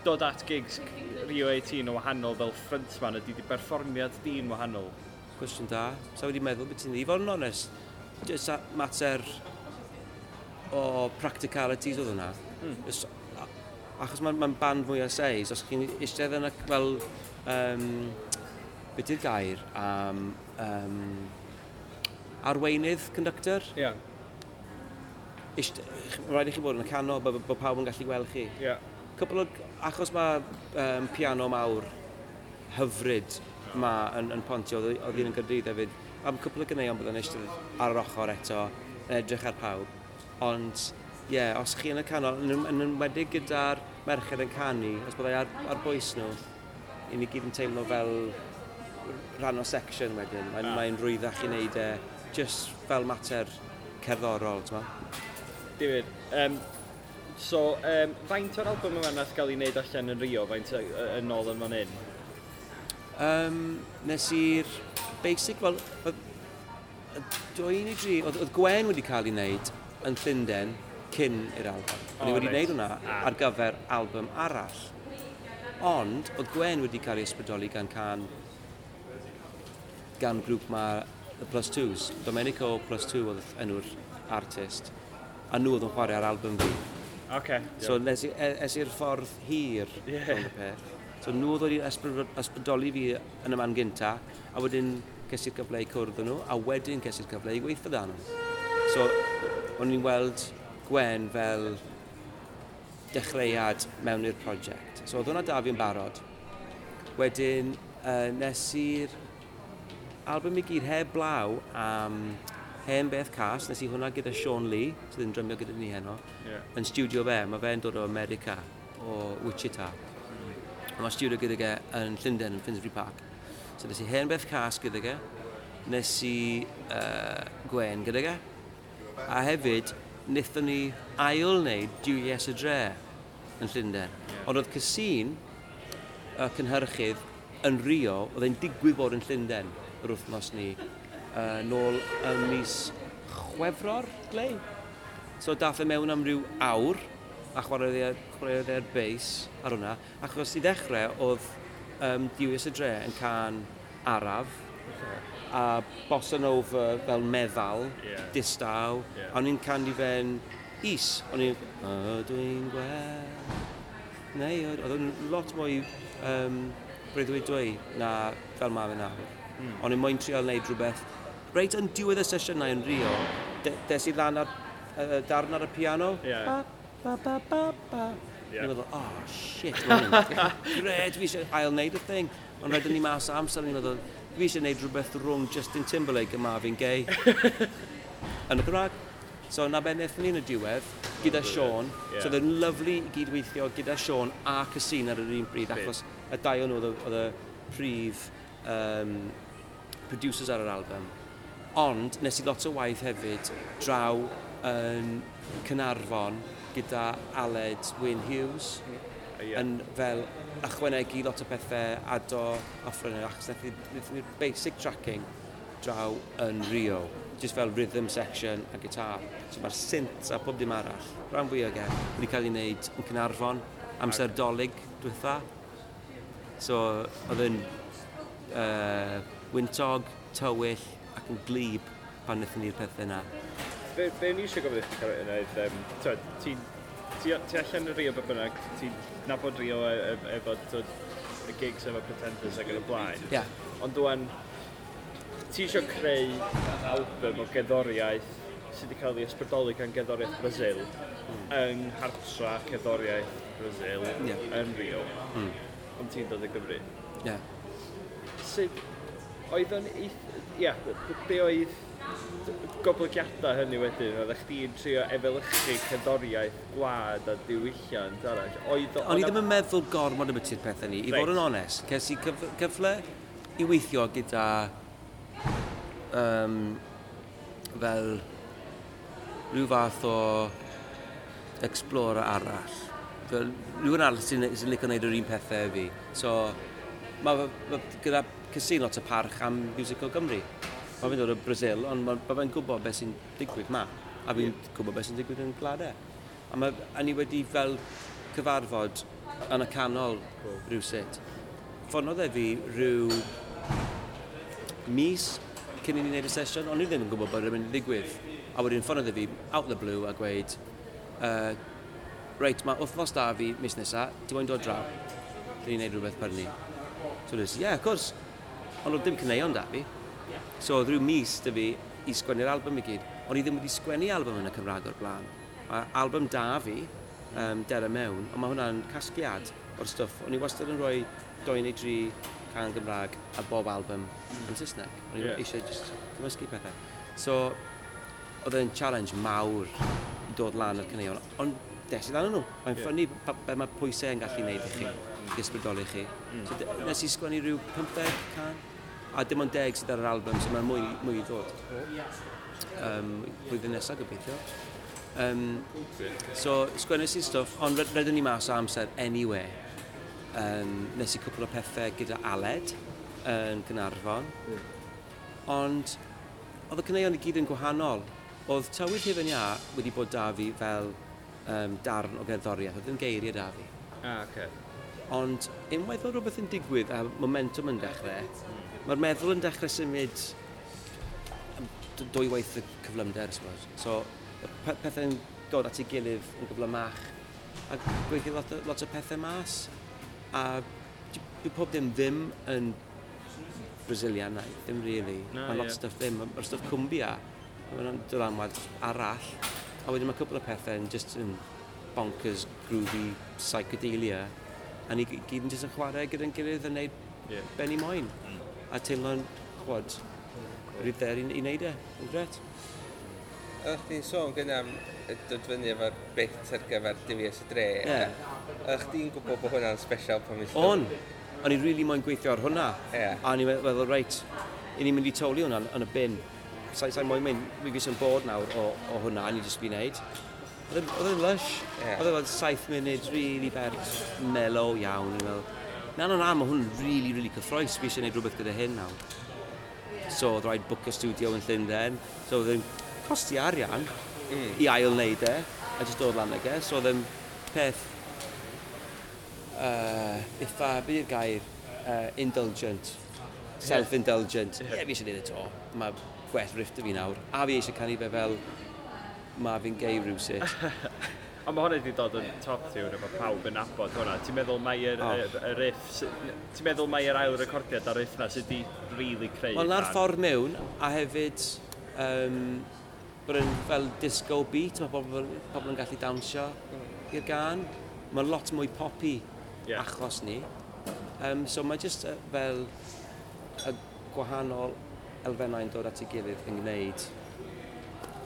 dod at gigs Rio 18 o wahanol fel frontman ydy di berfformiad di'n wahanol? Cwestiwn da. Sa wedi meddwl beth ti'n ddi. Fod yn onest, Just a mater o practicalities oedd hwnna. Mm. Just, achos mae'n ma, band mwy o seis, os chi'n eistedd yn y, fel, um, beth yw'r gair, am... um, arweinydd conductor? Ie. Yeah. Rhaid i chi bod yn y canol, bod, bod pawb yn gallu gweld chi. Ie. Yeah. Cwpl o achos mae um, piano mawr hyfryd ma yn, yn pontio, oedd un yn gyrdydd hefyd, am cwpl o gynneuon byddai'n eistedd ar yr ochr eto, yn edrych ar pawb. Ond, ie, yeah, os chi yn y canol, yn, yn enwedig gyda'r merched yn canu, os byddai ar, ar bwys nhw, i ni gyd yn teimlo fel rhan o section wedyn. Mae'n ah. mae rwyddach i wneud e, just fel mater cerddorol, ti'n ma? David, um, So, um, faint o'r album yma nath gael ei wneud allan yn Rio, faint yn ôl yn fan hyn? Um, nes i'r basic, wel, dwy neu dri, oedd, oedd Gwen wedi cael ei wneud yn Llundain cyn i'r album. O'n oh, i wedi wneud hwnna ah. ar gyfer album arall. Ond, oedd Gwen wedi cael ei ysbrydoli gan can gan grŵp ma The Plus Twos. Domenico Plus Two oedd enw'r artist. A nhw oedd yn chwarae ar album fi. Okay, so yeah. nes, i, e, es i'r ffordd hir yeah. y peth. So nhw ddod i ysbrydoli fi yn y man gynta, a wedyn ces i'r cyfle i cwrdd nhw, a wedyn ces i'r cyfle i gweithio dda nhw. So, o'n i'n weld Gwen fel dechreuad mewn i'r prosiect. So, oedd hwnna da fi'n barod. Wedyn, uh, nes i'r album i gyd heb blaw am um, hen beth cas, nes i hwnna gyda Sean Lee, sydd yn drymio gyda ni heno, yeah. yn studio fe, mae fe'n dod o America, o Wichita. Mm. Mae studio gyda ge yn Llundain, yn Finsbury Park. So nes i hen beth cas gyda ge, nes i uh, Gwen gyda ge, a hefyd, wnaethon ni ail wneud Diwyes y Dre yn Llundain. Yeah. Ond oedd Casin, y cynhyrchydd, yn Rio, oedd e'n digwydd bod yn Llundain yr wythnos ni uh, nôl ym mis chwefror, glei. So daff e mewn am ryw awr, a chwaraeodd e- e'r beis ar hwnna, achos i ddechrau oedd um, Dewius y Dre yn can araf, a bossa nova fel meddal, yeah. distaw, yeah. a o'n i'n canu fe'n is, o'n i'n, o dwi'n gweld, neu, oedd o'n lot mwy um, breuddwydwy na fel mae fe'n awr. Mm. O'n i'n moyn trial wneud rhywbeth Reit, yn diwedd y sesiynau yn Rio, de, des i lan ar uh, darn ar y piano. Yeah. Ba, ba, ba, ba, ba. Yeah. Ni'n meddwl, oh, shit, gred, fi eisiau ail wneud y thing. Ond rhaid ni mas amser, ni'n meddwl, fi eisiau wneud rhywbeth rhwng Justin Timberlake a Marvin Gaye yn y Gymraeg. So na be wnaethon ni yn y diwedd gyda oh, Sean. Yeah. So oedd yn lyflu i gydweithio gyda Sean a Casin ar yr un bryd, achos y dau o'n nhw oedd y prif um, producers ar yr album. Ond nes i lot o waith hefyd draw yn Cynarfon gyda Aled Wyn Hughes yeah. yn fel ychwanegu lot o bethau ado offrynau achos wnaethon ni'r basic tracking draw yn Rio just fel rhythm section a guitar. So mae'r synth a pob dim arall rhan fwy o gen wedi cael ei wneud yn Cynarfon amser dolyg diwetha. So oedd yn uh, wyntog, tywyll ac yn glib pan wnaethon ni'r pethau yna. Be, be ni eisiau gofyn i chi cael yna oedd, um, ti'n ti, ti allan y Rio beth bynnag, ti'n nabod Rio e, e, efo y gigs efo Pretenders ac yn y blaen. Yeah. Ond dwi'n, ti eisiau creu album o geddoriaeth sydd wedi cael ei ysbrydoli gan geddoriaeth Brazil mm. yng nghartra cerddoriaeth Brazil yeah. yn Rio. Mm. Ond ti'n dod i Gymru. Yeah. Sydd, oedd o'n eith, ia, be oedd goblygiadau hynny wedyn, oedd chdi'n trio efelychu cydoriaeth gwlad a diwylliant arall. Oedd O'n i ddim yn meddwl gormod am y ty'r pethau ni, i fod yn onest. Ces i cyfle i weithio gyda um, fel rhyw fath o explorer arall. Fel rhywun arall sy'n sy licio gwneud yr un pethau fi. So, mae ma, gyda cysin lot o parch am Musical Gymru. Mae fe'n dod o Brazil, ond mae fe'n gwybod beth sy'n digwydd ma. A fi'n yeah. gwybod beth sy'n digwydd yn gladau. E. A ma, a ni wedi fel cyfarfod yn y canol rhywsut. Ffonodd e fi rhyw mis cyn i ni wneud y sesiwn, ond ni ddim yn gwybod bod rhywun yn ddigwydd. A wedyn ffonodd e fi out the blue a gweud, uh, reit, mae wythnos da fi mis nesa, ti moyn dod draw? Dyn ni'n gwneud rhywbeth per ni. So, dweud, yeah, of course ond oedd dim cyneuon da fi. So oedd rhyw mis da fi i sgwennu'r album i gyd, ond i ddim wedi sgwennu album yn y Cymraeg o'r blaen. Mae album da fi, um, Dera Mewn, ond mae hwnna'n casgliad o'r stwff. O'n i wastad yn rhoi 2 neu 3 can Gymraeg a bob album yn Saesneg. O'n i yeah. eisiau just cymysgu pethau. So, oedd e'n challenge mawr i dod lan o'r cyneuon, ond des i ddano nhw. Mae'n yeah. ffynnu be mae pwysau yn gallu gwneud i chi, i ysbrydoli chi. Mm. So, nes i sgwennu rhyw 15 can a dim ond deg sydd ar yr album, so mae'n mwy, mwy i ddod. Um, blwyddyn nesaf gobeithio. Um, so, sgwennes i stwff, ond red, redwn ni mas o amser anyway. Um, nes i cwpl o pethau gyda Aled yn Gynarfon. Ond, oedd y cyneuon i gyd yn gwahanol. Oedd tywydd hyf ia wedi bod da fi fel um, darn o gerddoriaeth, oedd yn geiriau da fi. Ah, okay. Ond unwaith oedd rhywbeth yn digwydd a momentum yn dechrau, Mae'r meddwl yn dechrau symud dwy waith y cyflymder, sgwrs. So, pe pethau'n dod at ei gilydd yn gyflymach a gweithio lot, o, lot o pethau mas. A dwi pob dim ddim yn Brasilianau, ddim really. No, mae yeah. lot o stuff ddim, mae'r stuff cwmbia, mae'n dylanwad arall. A wedyn mae cwbl o pethau yn just yn bonkers, groovy, psychedelia. A ni gyd yn just yn chwarae gyda'n gilydd yn gwneud yeah. benni moyn. Mm a teimlo'n, chwod, rydder i, i wneud e. Yn gret. Ydych chi'n sôn gyda am dod fyny efo'r bit ar gyfer Dyfies y Dre. Yeah. Ydych chi'n gwybod bod hwnna'n special pan mis? On. O'n i'n rili really moyn gweithio ar hwnna. Yeah. A o'n i'n meddwl, reit, i ni'n mynd i toli hwnna yn y bin. Sa'n sa moyn mynd, mi fes yn bod nawr o, o hwnna, a ni'n just fi wneud. Oedd e'n lush. Yeah. Oedd e'n saith munud, really bad, mellow iawn. I'n meddwl, Na, na, na, mae hwn yn really, really cyffroes. Fi eisiau gwneud rhywbeth gyda hyn nawr. So, oedd rhaid book y studio yn Llundain. So, oedd yn costi arian mm. i ail wneud e, a jyst dod lan ag e. So, oedd yn peth uh, iffa, beth yw'r gair, uh, indulgent, self-indulgent. Ie, yeah. fi eisiau gwneud y to. Mae gwell rift y fi nawr. A fi eisiau canu fe fel ma fi'n gei rhywsut. Ond mae hwnna wedi dod yn top tiwn efo pawb yn abod hwnna. Ti'n meddwl mae'r oh. y, y riff, ti'n meddwl mae'r ail recordiad ar riff na sydd wedi really creu. Wel, na'r ffordd mewn, a hefyd, um, bod yn fel disco beat, mae pobl, pobl yn gallu dawnsio i'r gan. Mae lot mwy poppy yeah. achos ni. Um, so mae jyst uh, fel y gwahanol elfennau'n dod at ei gilydd yn gwneud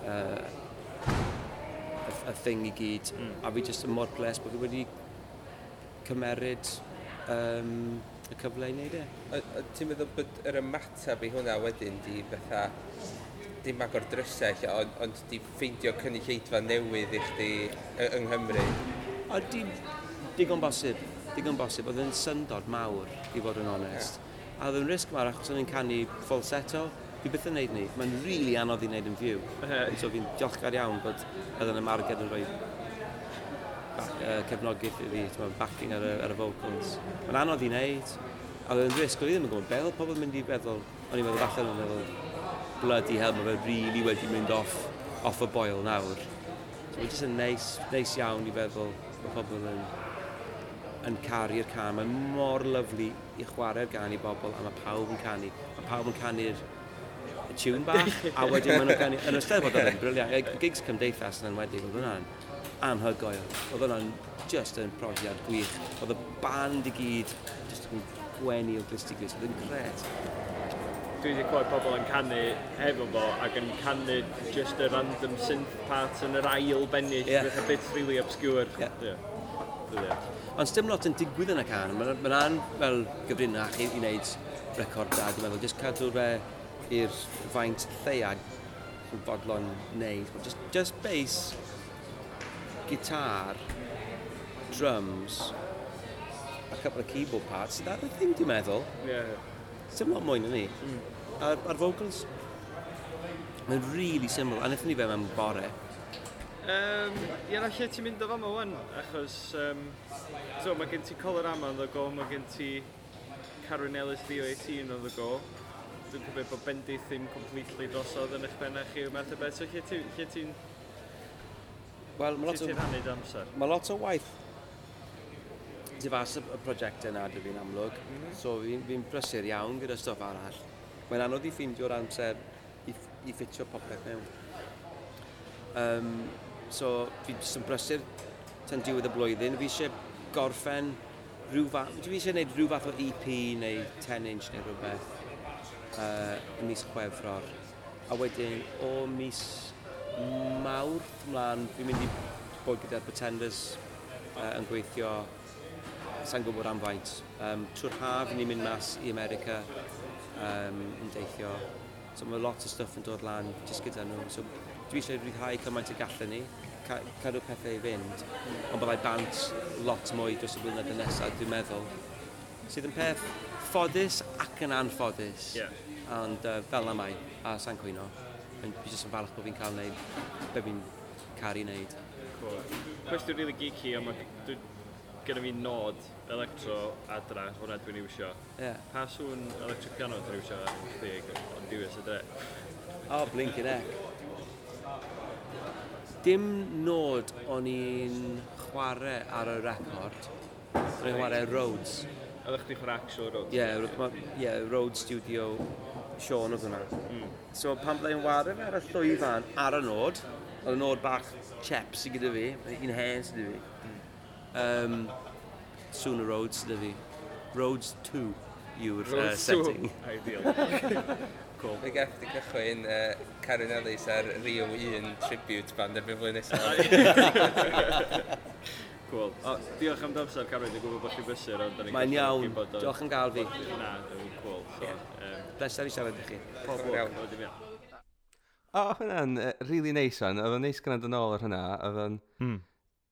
uh, y thing i gyd. Mm. A fi jyst yn mor bles bod fi wedi cymeryd um, y cyfle i wneud e. Ti'n meddwl bod yr ymateb i hwnna wedyn di bethau dim agor drysau, lle, ond, ond di ffeindio cynulleidfa newydd i chdi yng Nghymru? A di, digon bosib. Digon bosib. Oedd yn syndod mawr, i fod yn onest. Yeah. A oedd yn risg mawr achos o'n i'n canu falsetto, fi byth yn neud ni. Mae'n rili really anodd i wneud yn fyw. so fi'n diolchgar iawn bod ydyn y marged yn rhoi back, uh, cefnogaeth i fi, ti'n backing ar y, ar y vocals. Mae'n anodd i wneud. A oedd yn risg, oedd i ddim yn gwybod beth, pobl yn mynd i feddwl, o'n i'n meddwl allan yn meddwl, bloody hell, mae fe really wedi mynd off, off y boil nawr. So mae'n jyst yn neis, neis iawn i feddwl, bod pobl yn, yn caru'r can. Mae'n mor lyflu i chwarae'r gan i bobl, a mae pawb yn canu. Mae pawb yn canu'r y tune bach, a wedyn maen nhw'n gan... Yn ystod bod oedd yn briliant, gigs cymdeithas yn enwedig, oedd hwnna'n anhygoel. Oedd hwnna'n just yn profiad gwych. Oedd y band i gyd just yn gwenu o glistiglis, oedd yn gret. Dwi wedi clywed pobl yn canu hefo fo ac yn canu just y random synth part yn yr ail bennill, yeah. a bit really obscure. Yeah. Yeah. Yeah. Ond dim lot yn digwydd yn y can, mae'n ma fel gyfrinach i, i wneud record da, dwi'n meddwl, just cadw'r uh, i'r faint lleiad yn fodlon wneud. Just, just bass, guitar, drums, a couple of keyboard parts, that the thing dwi'n meddwl. Yeah. Dim lot mwy na ni. Mm. A'r, ar vocals, mae'n really simple, a wnaethon ni fe mewn bore. Um, Ie, na lle ti'n mynd o fan yma wan, achos um, so, mae gen ti Colorama yn ddo go, mae gen ti Carwyn Ellis 318 yn ddo go, dwi'n cofio bod bendith ddim completely drosodd yn eich benna chi yw math o beth. So lle ti'n... Lle ti Wel, mae lot, o, amser? mae lot o waith difas y, y prosiectau yna dy fi'n amlwg. Mm -hmm. So fi'n fi, brysur iawn gyda stwff arall. Mae'n anodd i ffeindio'r amser i, i ffitio popeth mewn. Um, so fi jyst yn brysur tan diwedd y blwyddyn. Fi eisiau gorffen rhyw fath... Fi eisiau gwneud rhyw fath o EP neu 10-inch neu rhywbeth uh, mis Chwefror. A wedyn o mis Mawrth mlaen, fi'n mynd i bod gyda'r pretenders uh, yn gweithio sa'n gwybod am faint. Um, Trwy'r haf, ni'n mynd mas i America um, yn deithio. So mae lot o stuff yn dod lan jyst gyda nhw. So dwi eisiau rhyddhau cymaint y gallen ni, ca cadw pethau i fynd, ond byddai bant lot mwy dros y blynedd nesaf, dwi'n meddwl. Sydd yn peth ffodus ac yn anffodus. Yeah. Ond uh, fel na mai, a sa'n cwyno. Fi jyst yn falch bod fi'n cael neud be fi'n caru neud. Cool. Cwestiwn really geeky, ond mae gyda fi nod electro adra, hwnna dwi'n iwsio. Yeah. Pa sŵn electro piano dwi'n iwsio chdi, ond diwys y dre? O, oh, blinkin ec. Dim nod o'n i'n chwarae ar y record, o'n i'n chwarae Rhodes. A ddech chi'n actual Road Ie, yeah, yeah, Road Studio Sean oedd hwnna. Mm. So pan byddai'n wario fe ar y llwyfan ar y nod, oedd y nod bach chep sy'n gyda fi, un hen sy'n gyda fi. Um, Sooner Roads sy'n gyda fi. Roads 2 yw'r uh, setting. Ideal. cool. Fe gath di cychwyn uh, Karen Ellis ar Rio 1 tribute band erbyn flwyddyn nesaf. Cool. O, diolch am damser, Cameron. Dwi'n gwybod bod chi'n brysur, ond... ni'n Mae'n iawn. Diolch am gael fi. Na, dwi'n cool. So, yeah. um, Bleser i siarad i chi. Pob lwc. O, hwnna'n uh, really nice o'n, Oedd o'n neis gynnad yn ôl ar hynna. Oedd o'n... Mm.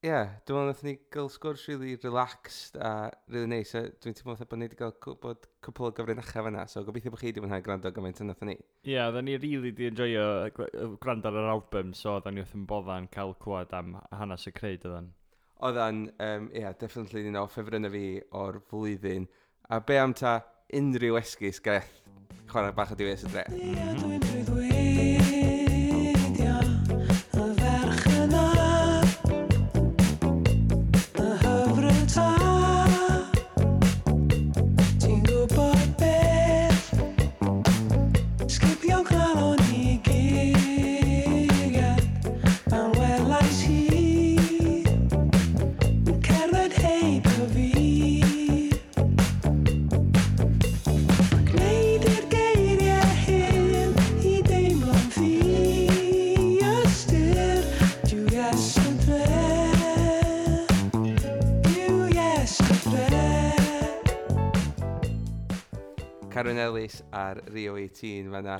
Ie, yeah, dwi'n meddwl nathon ni gael sgwrs really relaxed a really nice. Dwi'n teimlo bod ni wedi cael bod cwpl o gyfrinachau fanna, so gobeithio bod chi wedi mwynhau gwrando gymaint yn nathon ni. Ie, yeah, oedden ni really di enjoyo gwrando ar yr album, so oedden ni wrth yn bodda'n cael clywed am hanes y creid oedden oedd Oedda'n, um, yeah, definitely un o ffefrynau fi o'r flwyddyn. A be am ta unrhyw esgus gaeth chwarae bach o diwes y dre? Mm -hmm. Morris ar Rio 18 fanna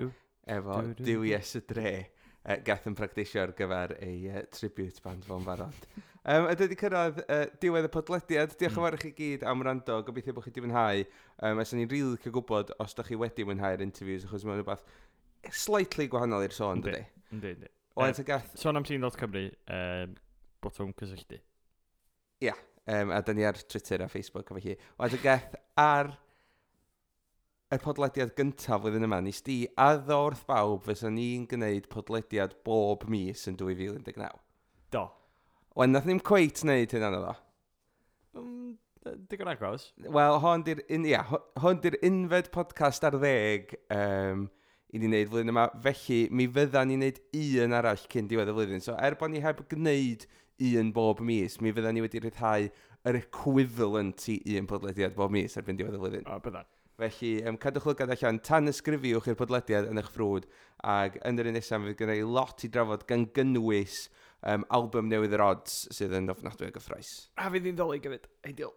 efo Dyw Yes y Dre uh, gath yn practisio ar gyfer ei uh, tribute band fo'n barod. um, a dydy cyrraedd uh, diwedd y podlediad. Diolch yn mm. fawr i chi gyd am rando. Gobeithio bod chi wedi mwynhau. Um, Ys ni'n rili really cael gwybod os da chi wedi mwynhau'r interviews, achos mae'n rhywbeth slightly gwahanol i'r sôn, dydy. Ynddi, ynddi. Oedd y gath... Sôn am Team Dot Cymru, um, botwm cysylltu. Ia, yeah, um, a da ni ar Twitter a Facebook efo hi. Oed y gath ar y podlediad gyntaf flwyddyn yma, nes di a ddorth bawb fysa ni'n gwneud podlediad bob mis yn 2019. Do. Wel, nath ni'n cweit wneud hynna na ddo. Um, mm, digon agos. Wel, hon di'r yeah, hon di unfed podcast ar ddeg um, i ni wneud flwyddyn yma. Felly, mi fydda ni'n wneud un arall cyn diwedd y flwyddyn. So, er bod ni heb gwneud un bob mis, mi fydda ni wedi rhyddhau yr equivalent i un podlediad bob mis erbyn diwedd y flwyddyn. O, bydda. Felly, um, cadwch lygad allan tan ysgrifiwch i'r podlediad yn eich ffrwd ac yn yr un nesaf fydd gennau lot i drafod gan gynnwys um, album newydd yr odds sydd yn ofnadwy o gyffroes. A fydd hi'n ddoli gyfyd, ideal.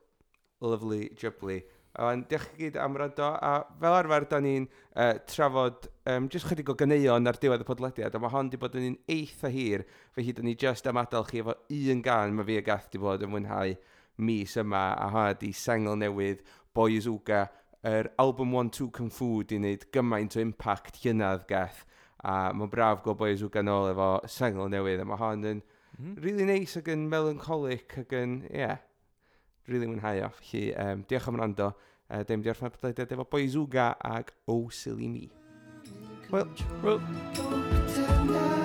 Lovely, jubbly. Ond diolch chi gyd am rando, a fel arfer, da ni'n uh, trafod um, jyst chydig o ganeuon ar diwedd y podlediad, a mae hon wedi bod yn un eitha hir, felly da ni just am adael chi efo un gan mae fi a gath wedi bod yn mwynhau mis yma, a hwnna di sengl newydd, Boys Uga, yr album 1-2 Kung Fu di wneud gymaint o impact hynaf gath a mae'n braf go boys yw ganol efo sengl newydd a mae hon yn mm. really nice ac yn melancholic ac yn, ie, yeah, really mwynhau o. Felly, um, diolch am rando. Uh, Dim diolch am podlediad efo Boizuga ag Oh Silly Me. Wel, wel.